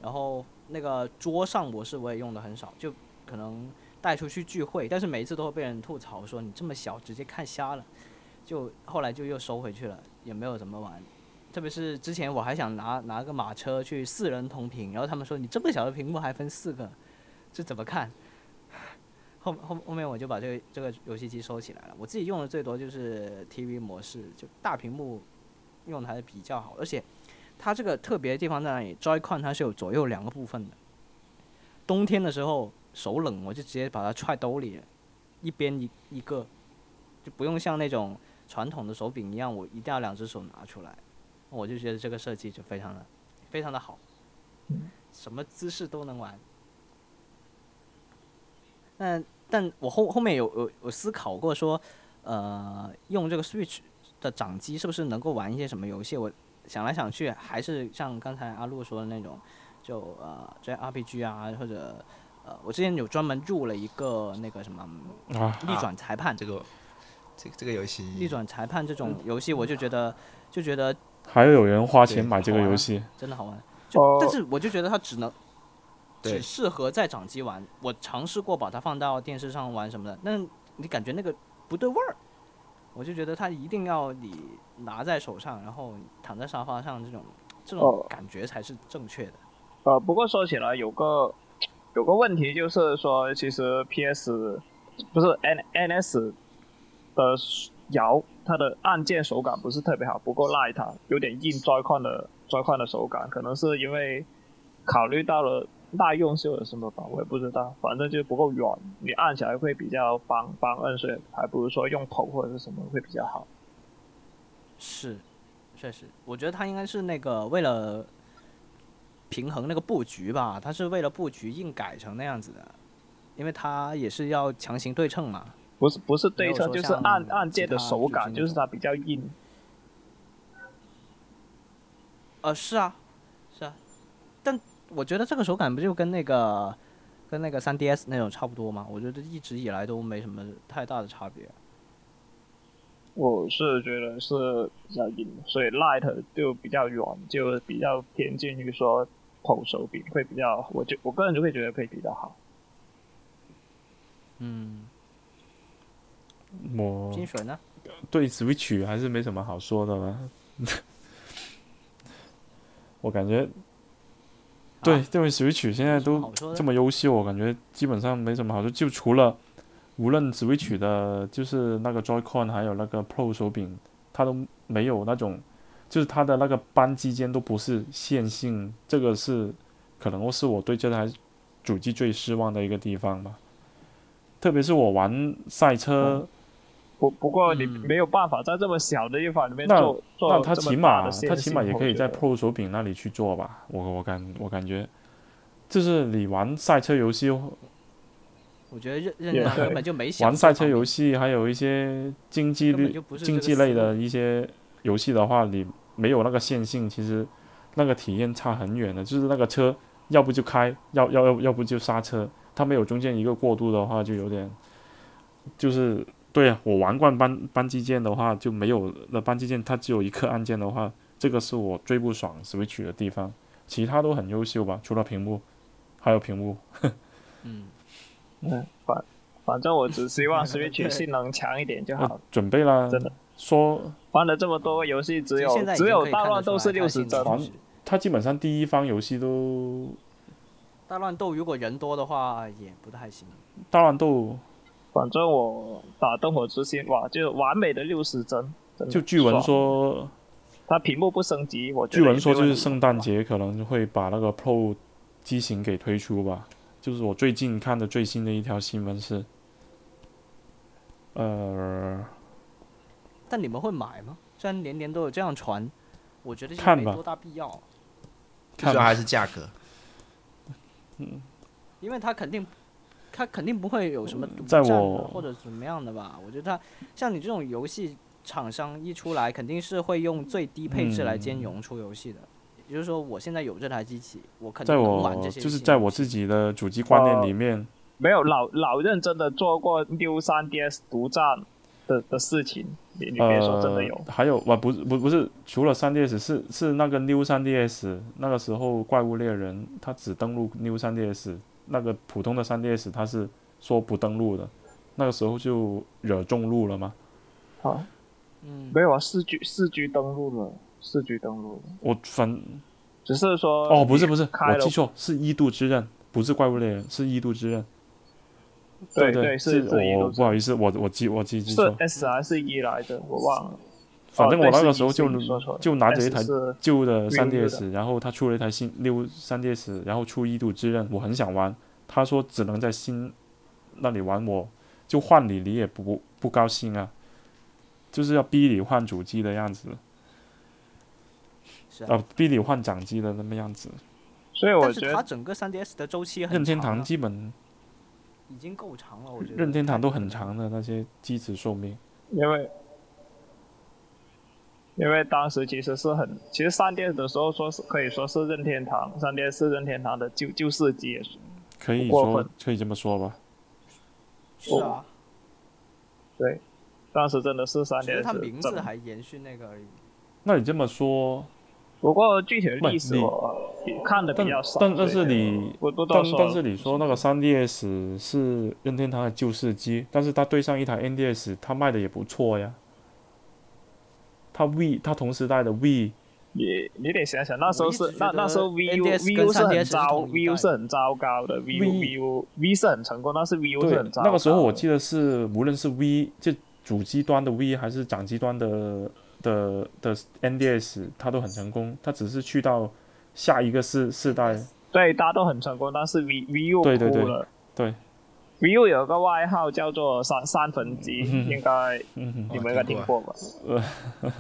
然后那个桌上模式我也用的很少，就可能带出去聚会，但是每一次都会被人吐槽说你这么小直接看瞎了，就后来就又收回去了，也没有怎么玩。特别是之前我还想拿拿个马车去四人同屏，然后他们说你这么小的屏幕还分四个，这怎么看？后后后面我就把这个这个游戏机收起来了。我自己用的最多就是 TV 模式，就大屏幕用的还是比较好，而且它这个特别的地方在哪里？Joy-Con 它是有左右两个部分的。冬天的时候手冷，我就直接把它揣兜里，一边一一个，就不用像那种传统的手柄一样，我一定要两只手拿出来。我就觉得这个设计就非常的非常的好，什么姿势都能玩。但但我后后面有有有思考过说，呃，用这个 Switch 的掌机是不是能够玩一些什么游戏？我想来想去，还是像刚才阿路说的那种，就呃 JRPG 啊，或者呃，我之前有专门入了一个那个什么啊，逆转裁判，这个这个这个游戏逆转裁判这种游戏，我就觉得就觉得还有人花钱买这个游戏，真的好玩。就、哦但是我就觉得它只能对只适合在掌机玩。我尝试过把它放到电视上玩什么的，那你感觉那个不对味儿。我就觉得它一定要你拿在手上，然后躺在沙发上，这种这种哦感觉才是正确的。呃，不过说起来有个有个问题就是说，其实 PS 不是 N NS 的摇，它的按键手感不是特别好，不够 light，有点硬 Joy-Con 的 Joy-Con 的手感，可能是因为考虑到了耐用是有什么吧，我也不知道，反正就不够软，你按起来会比较方方摁，所以还不如说用头或者是什么会比较好。是，确实，我觉得它应该是那个为了平衡那个布局吧，它是为了布局硬改成那样子的，因为它也是要强行对称嘛。不是不是对称，就是按按键的手感，就是它比较硬。呃，是啊，我觉得这个手感不就跟那个跟那个 3DS 那种差不多吗？我觉得一直以来都没什么太大的差别。我是觉得是比较硬，所以 Light 就比较软，就比较偏近于说投手柄会比较，我就我个人就会觉得会比较好。嗯，我金水呢？对 Switch 还是没什么好说的了。我感觉，对，啊。因为 Switch 现在都这么优秀，我感觉基本上没什么好处，就除了无论 Switch 的，就是那个 Joy-Con 还有那个 Pro 手柄，它都没有那种，就是它的那个扳机间都不是线性，这个是可能是我对这台主机最失望的一个地方吧。特别是我玩赛车，不不过你嗯没有办法在这么小的地方里面那做做那它这么大起码它起码也可以在性 Pro 手柄那里去做吧，我我感我感觉，就是你玩赛车游戏，我觉得任任也对天堂根本就没想玩赛车游戏，还有一些竞技类根本就不是这竞个思路技类的一些游戏的话，你没有那个线性，其实那个体验差很远的。就是那个车要不就开，要要要要不就刹车，它没有中间一个过渡的话，就有点，就是对啊，我玩惯扳扳机键的话就没有那扳机键，它只有一颗按键的话，这个是我最不爽 Switch 的地方。其他都很优秀吧，除了屏幕，还有屏幕。嗯，嗯，反反正我只希望 Switch 性能强一点就好呃。准备啦，真的说玩了这么多个游戏，只有只有大乱斗是六十帧，它基本上第一方游戏都大乱斗如果人多的话也不太行。大乱斗，反正我打灯火之心，哇，就完美的六十帧。就据闻，说，它屏幕不升级，我觉得据闻说就是圣诞节可能会把那个 Pro 机型给推出吧。就是我最近看的最新的一条新闻是，呃，但你们会买吗？虽然年年都有这样传，我觉得看吧没多大必要，看最主要还是价格。嗯因为它肯定，它肯定不会有什么独占或者怎么样的吧？我觉得它像你这种游戏厂商一出来，肯定是会用最低配置来兼嗯容出游戏的。也就是说，我现在有这台机器，我肯在定能玩这些就是在我自己的主机观念里面，没有老老认真的做过 New 3DS 独占的的事情，你你别说真的有，呃，还有啊，不是不不是，除了 3DS 是是那个 New 3DS，那个时候怪物猎人它只登录 New 3DS，那个普通的 3DS 它是说不登录的，那个时候就惹众怒了吗。啊，嗯，没有啊，四 G 四 G 登录了，四 G 登录了，我反只是说哦不是不是，开了我记错，是一度之刃，不是怪物猎人，是一度之刃。对对，是是我不好意思，我我记我记记是错，S 还是一来的，我忘了。反正我那个时候就就拿着一台旧的的 3DS，然后他出了一台新六 3DS，然后出一度之刃，我很想玩，他说只能在新那里玩，我就换你，你也不不高兴啊，就是要逼你换主机的样子，是啊。啊，逼你换掌机的那么样子。所以我但是觉得它整个 3DS 的周期很任天堂基本已经够长了，我觉得。任天堂都很长的那些机子寿命，因为因为当时其实是很，其实三 DS 的时候说是可以说是任天堂，三 DS 是任天堂的旧旧世机，也是可以说可以这么说吧。是啊，对，当时真的是三只是 DS 它名字还延续那个而已。那你这么说，不过具体的历史我看的比较少，但但是你但但是你说那个三 DS 是任天堂的旧世机，但是它对上一台 NDS，它卖的也不错呀。它 V 它同时代的 V 你你得想想，那时候是那那时候 V U V U 是很糟，VU 是很糟糕的，VU V VU V 是很成功，但是 VU 是很糟糕。那个时候我记得是无论是 V 就主机端的 V 还是掌机端的的的 NDS，它都很成功，它只是去到下一个世世代对，大家都很成功，但是 V V U 对对对哭了。对，V U 有个外号叫做三三分机，嗯应该嗯你们应该听过吧？呃，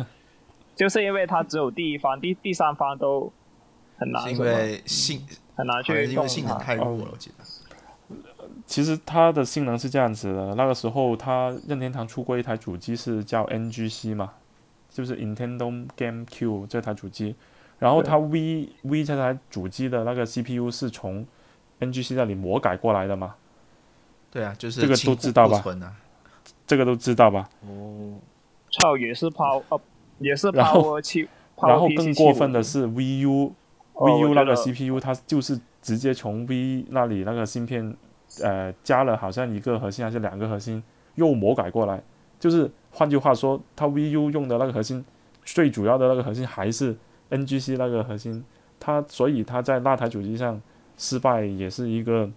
就是因为它只有第一方、第第三方都很难是因，为性，很难去因为性能。太弱了，我记得。其实它的性能是这样子的，那个时候它任天堂出过一台主机是叫 NGC 嘛，就是 Nintendo GameCube 这台主机，然后它 V V 这台主机的那个 CPU 是从 NGC 那里魔改过来的嘛，对啊，就是这个都知道吧啊。这个都知道吧？哦，操，也是抛呃，也是然后 Power 七，然后更过分的是 VU 哦 VU 那个 CPU 它就是直接从 V 那里那个芯片，呃，加了好像一个核心还是两个核心，又魔改过来。就是换句话说，它 VU 用的那个核心，最主要的那个核心还是 NGC 那个核心。它所以它在那台主机上失败也是一个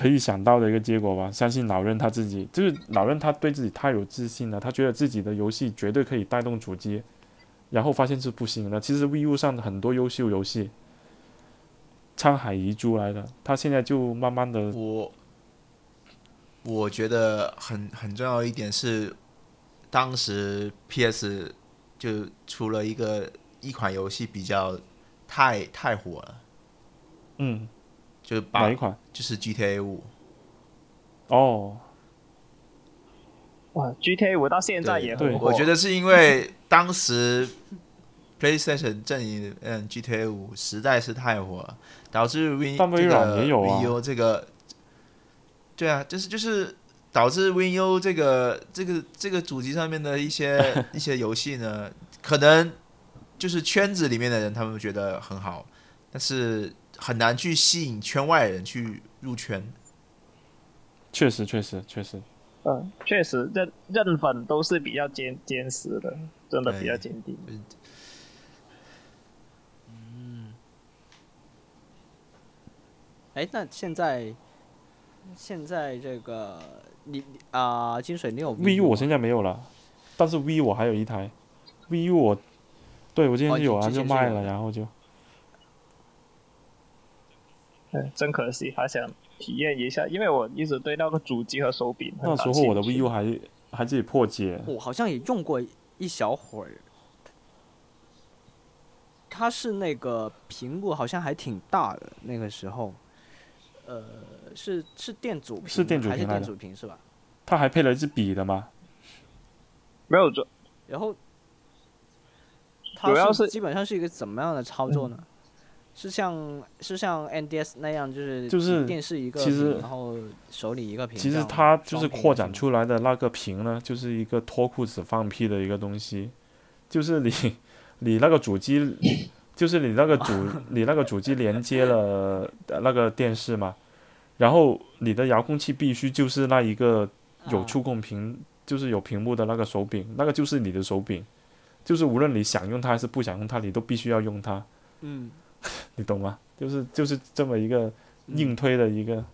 可以想到的一个结果吧。相信老任他自己，就是老任他对自己太有自信了，他觉得自己的游戏绝对可以带动主机，然后发现是不行的。其实 VU 上的很多优秀游戏，沧海遗珠来的，他现在就慢慢的我我觉得很很重要一点是，当时 PS 就出了一个一款游戏比较太太火了，嗯，就把哪一款？就是 GTA 五，哦，哇，GTA 五到现在也很火。我觉得是因为 当时 PlayStation 阵营，嗯，GTA 五实在是太火了，导致 Win 但微软也有啊 v u 这个，对啊，就是就是导致 Win U 这个这个这个主机上面的一些 一些游戏呢，可能就是圈子里面的人他们觉得很好，但是很难去吸引圈外人去入圈。确实确实确实，嗯，确实认认粉都是比较坚坚实的，真的比较坚定。嗯。哎，那现在现在这个你你啊、金水你有 VU 我吗？现在没有了，但是 V 我还有一台，VU 我，对我之前哦是有啊，就卖了，然后就嗯，真可惜，还想体验一下，因为我一直对那个主机和手柄那时候我的 VU 还还自己破解，我好像也用过一小会儿。它是那个屏幕好像还挺大的，那个时候，呃，是是电阻屏是电阻还是电屏来的阻屏是吧？它还配了一支笔的吗，没有这然后主要是基本上是一个怎么样的操作呢？是像是像 NDS 那样，就是就是电视一个其实，然后手里一个屏其。实它就是扩展出来的那个屏呢，就是一个脱裤子放屁的一个东西，就是你 你那个主机，就是你那个主 你那个主机连接了呃那个电视嘛，然后你的遥控器必须就是那一个有啊触控屏，就是有屏幕的那个手柄，那个就是你的手柄，就是无论你想用它还是不想用它，你都必须要用它，嗯，你懂吗？就是就是这么一个硬推的一个。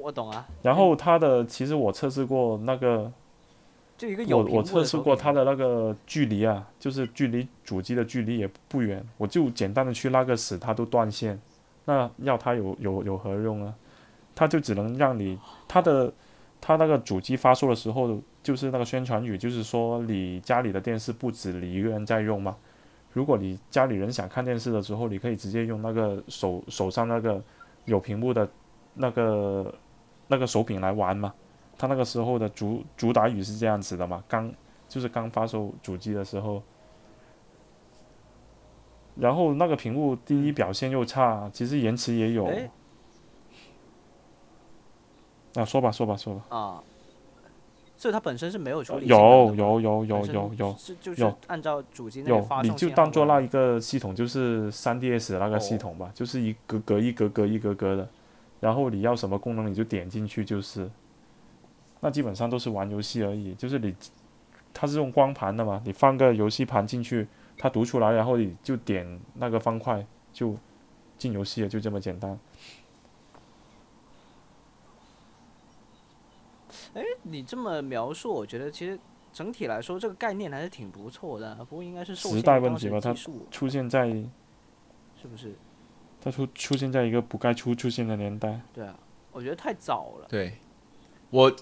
我懂啊，然后它的其实我测试过那个，就一个有我我测试过它的那个距离啊，就是距离主机的距离也不远，我就简单的去拉个屎，它都断线，那要它有有有何用啊？它就只能让你它的它那个主机发售的时候，就是那个宣传语，就是说你家里的电视不止你一个人在用嘛。如果你家里人想看电视的时候，你可以直接用那个手手上那个有屏幕的那个那个手柄来玩嘛。它那个时候的主主打语是这样子的嘛，刚就是刚发售主机的时候，然后那个屏幕第一表现又差，其实延迟也有。那啊，说吧说吧说吧，啊，所以它本身是没有处理有有有有有有是就是有按照主机那有个发，你就当做那一个系统就是三 DS 那个系哦统吧，就是一格格一格格一格格的，然后你要什么功能你就点进去就是，那基本上都是玩游戏而已，就是你它是用光盘的嘛，你放个游戏盘进去，它读出来，然后你就点那个方块就进游戏了，就这么简单。哎，你这么描述，我觉得其实整体来说这个概念还是挺不错的，不过应该是受时代问题吧它出现在是不是？它出出现在一个不该出出现的年代。对啊，我觉得太早了。对，我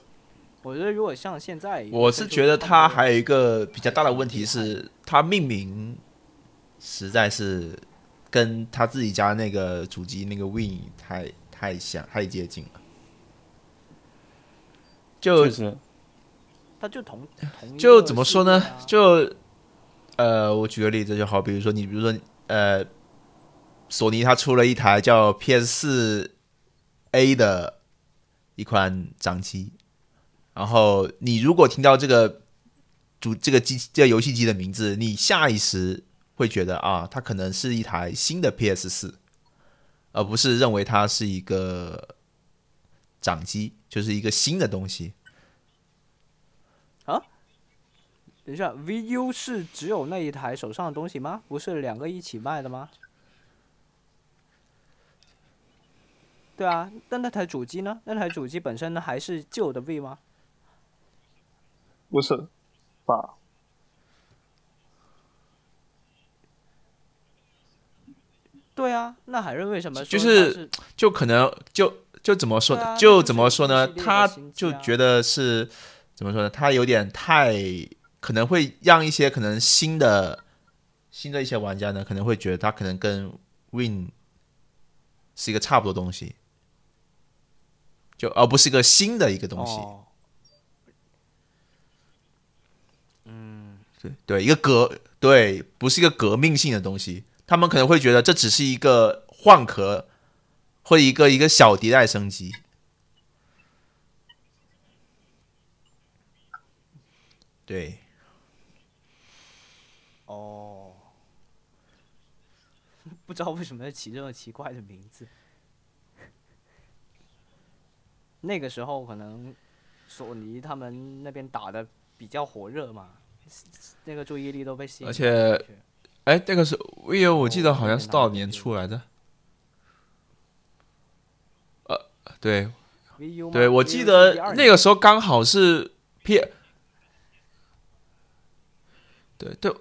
我觉得如果像现在，我是觉得它还有一个比较大的问题是，它命名实在是跟他自己家那个主机那个 Win 太太像太接近了，就是，他，就同同就怎么说呢？就呃，我举个例子就好，比如说你比如说呃，索尼它出了一台叫 PS 四 A 的一款掌机，然后你如果听到这个主这个机这个游戏机的名字，你下意识会觉得啊，它可能是一台新的 PS 四，而不是认为它是一个掌机，就是一个新的东西。啊等一下，VU 是只有那一台手上的东西吗？不是两个一起卖的吗？对啊，但那台主机呢？那台主机本身呢还是旧的 V 吗？不是吧？对啊，那海润为什么就是是就可能就就怎么说呢？就就是怎么说呢他就觉得是怎么说呢？他有点太可能会让一些可能新的新的一些玩家呢，可能会觉得他可能跟 Win 是一个差不多东西，就而不是一个新的一个东西。哦对对，一个革对，不是一个革命性的东西。他们可能会觉得这只是一个换壳，或者一个一个小迭代升级。对，哦，不知道为什么要起这么奇怪的名字。那个时候可能索尼他们那边打的比较火热嘛，那个注意力都被吸引而。且哎，那个是 VIVO，我记得哦好像是多少年出来的？呃，对。对，我记得那个时候刚好是 P，对对，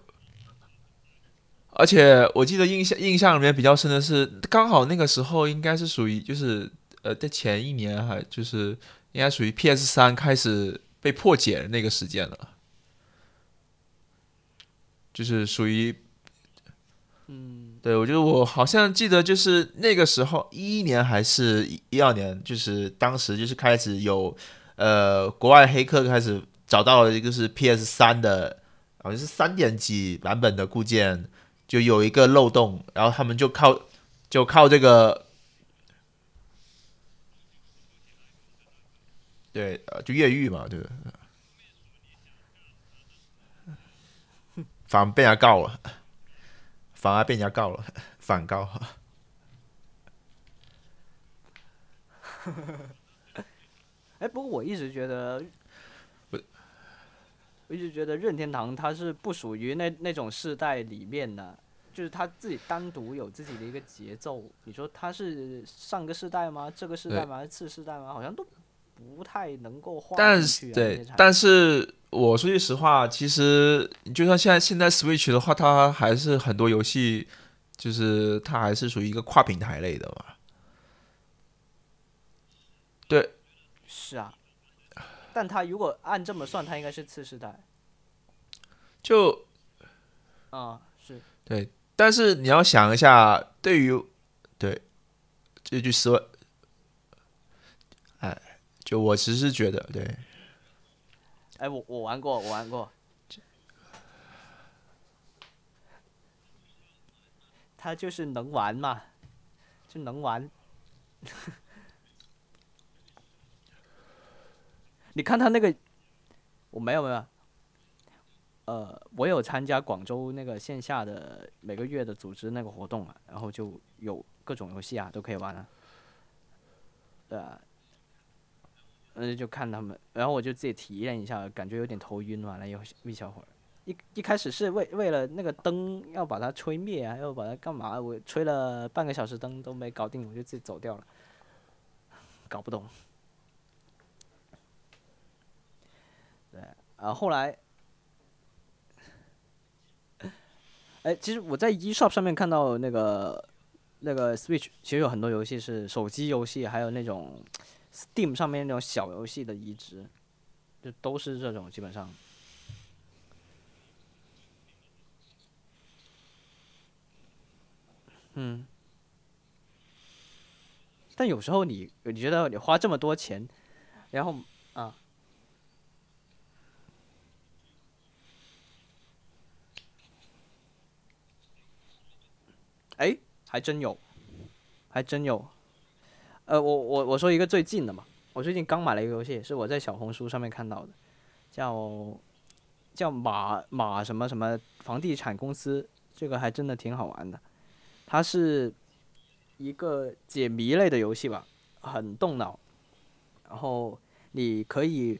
而且我记得印象印象里面比较深的是，刚好那个时候应该是属于就是呃，在前一年还就是应该属于 PS 三开始被破解的那个时间了，就是属于嗯，对，我觉得我好像记得，就是那个时候一一年还是一二年，就是当时就是开始有呃国外黑客开始找到了一个是 PS 三的，好像是三点几版本的固件，就有一个漏洞，然后他们就靠就靠这个。对，呃，就越狱嘛，对不对？反而被人家告了。反而被人家告了，反告。哎，不过我一直觉得，我一直觉得任天堂它是不属于那那种世代里面的，就是它自己单独有自己的一个节奏。你说它是上个世代吗？这个世代吗？还是次世代吗？好像都不太能够划但是对，但是我说句实话，其实就算现在现在 Switch 的话，它还是很多游戏，就是它还是属于一个跨平台类的嘛。是啊，但它如果按这么算，它应该是次世代。就啊、是。对，但是你要想一下，对于对这句实话，哎，就我其实是觉得，对，哎，我我玩过，我玩过。他就是能玩嘛，就能玩。你看他那个，我没有没有，呃，我有参加广州那个线下的每个月的组织那个活动啊，然后就有各种游戏啊都可以玩啊，对啊，嗯，就看他们，然后我就自己体验一下，感觉有点头晕，玩了一一小会儿。一一开始是为为了那个灯要把它吹灭啊，要把它干嘛？我吹了半个小时灯都没搞定，我就自己走掉了，搞不懂。对，然后后来，哎，其实我在 eShop 上面看到那个那个 Switch 其实有很多游戏是手机游戏，还有那种 Steam 上面那种小游戏的移植，就都是这种基本上。嗯，但有时候你你觉得你花这么多钱，然后啊，哎，还真有，还真有。呃，我我我说一个最近的嘛，我最近刚买了一个游戏，是我在小红书上面看到的，叫叫马马什么什么房地产公司，这个还真的挺好玩的。它是一个解谜类的游戏吧，很动脑。然后你可以，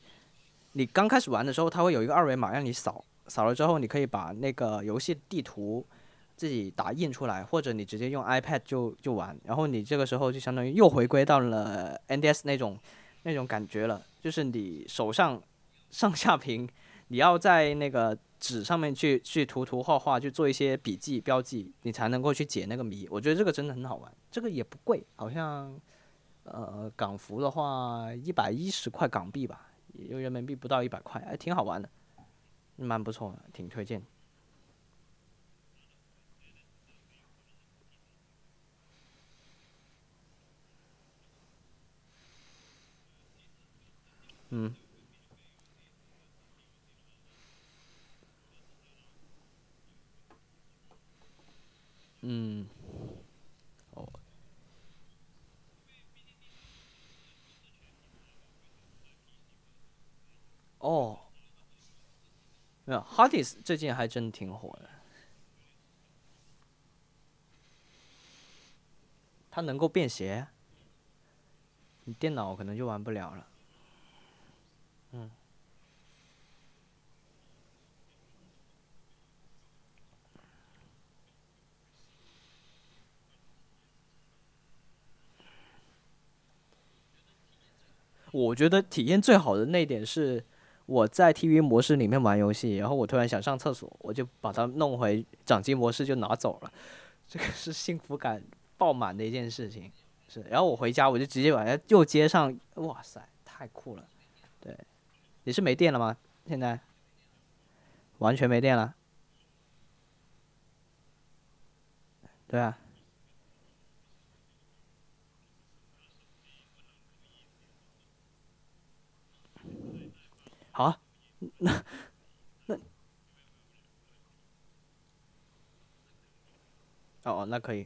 你刚开始玩的时候，它会有一个二维码让你扫，扫了之后你可以把那个游戏地图自己打印出来，或者你直接用 iPad 就就玩。然后你这个时候就相当于又回归到了 NDS 那种那种感觉了，就是你手上上下屏，你要在那个纸上面去去涂涂画画，去做一些笔记标记，你才能够去解那个谜。我觉得这个真的很好玩，这个也不贵，好像呃港服的话一百一十块港币吧，也就人民币不到一百块，哎，挺好玩的，蛮不错的，挺推荐。嗯。哦，哦，没有，Hardis 最近还真挺火的，它能够便携，你电脑可能就玩不了了，我觉得体验最好的那点是，我在 TV 模式里面玩游戏，然后我突然想上厕所，我就把它弄回掌机模式就拿走了，这个是幸福感爆满的一件事情。是，然后我回家我就直接把它又接上，哇塞，太酷了。对，你是没电了吗？现在完全没电了？对啊。好啊，那那哦，那可以，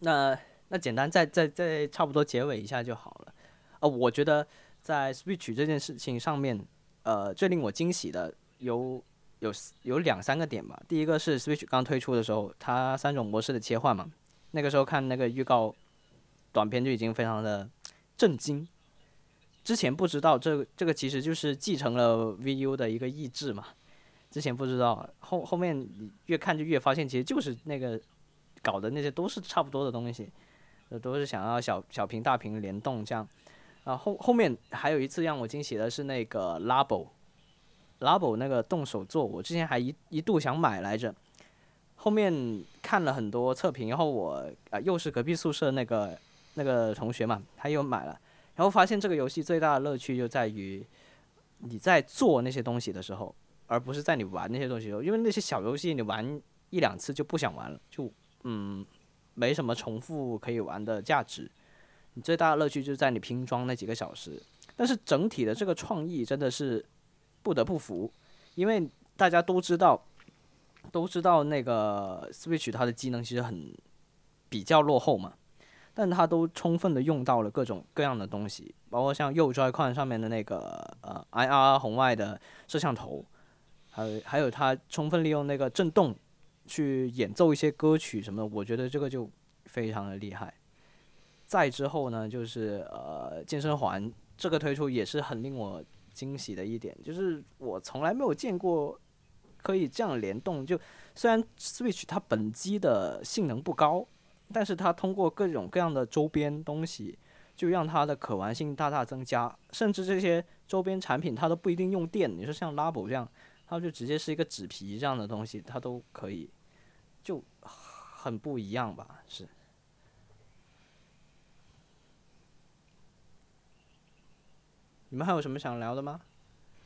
那那简单再再再差不多结尾一下就好了。呃，我觉得在 Switch 这件事情上面，呃，最令我惊喜的有有有两三个点吧。第一个是 Switch 刚推出的时候，它三种模式的切换嘛，那个时候看那个预告短片就已经非常的震惊。之前不知道这个这个其实就是继承了 VU 的一个意志嘛，之前不知道，后后面你越看就越发现，其实就是那个搞的那些都是差不多的东西，都是想要小小屏大屏联动这样，啊后后面还有一次让我惊喜的是那个 Labo，Labo 那个动手做，我之前还一一度想买来着，后面看了很多测评，然后我啊又是隔壁宿舍那个那个同学嘛，他又买了。然后发现这个游戏最大的乐趣就在于，你在做那些东西的时候，而不是在你玩那些东西的时候。因为那些小游戏你玩一两次就不想玩了，就嗯，没什么重复可以玩的价值。你最大的乐趣就在你拼装那几个小时。但是整体的这个创意真的是不得不服，因为大家都知道，都知道那个 Switch 它的机能其实很比较落后嘛。但它都充分的用到了各种各样的东西，包括像右 Joy-Con 上面的那个呃 IR 红外的摄像头，还有还有它充分利用那个震动去演奏一些歌曲什么的，我觉得这个就非常的厉害。再之后呢，就是呃健身环这个推出也是很令我惊喜的一点，就是我从来没有见过可以这样联动。就虽然 Switch 它本机的性能不高。但是它通过各种各样的周边东西就让它的可玩性大大增加。甚至这些周边产品它都不一定用电你说像 lab 这样它就直接是一个纸皮这样的东西它都可以就很不一样吧是。你们还有什么想聊的吗？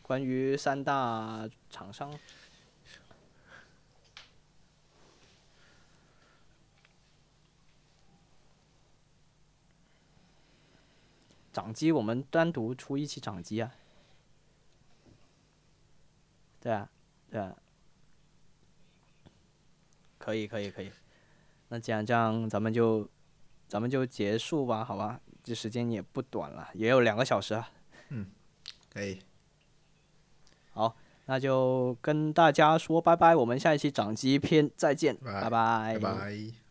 关于三大厂商？掌机我们单独出一期掌机啊。对啊，对啊，可以，可以，可以。那既然这样，咱们就咱们就结束吧，好吧？这时间也不短了，也有两个小时啊。嗯可以，好那就跟大家说拜拜，我们下一期掌机篇再见，拜拜拜拜拜。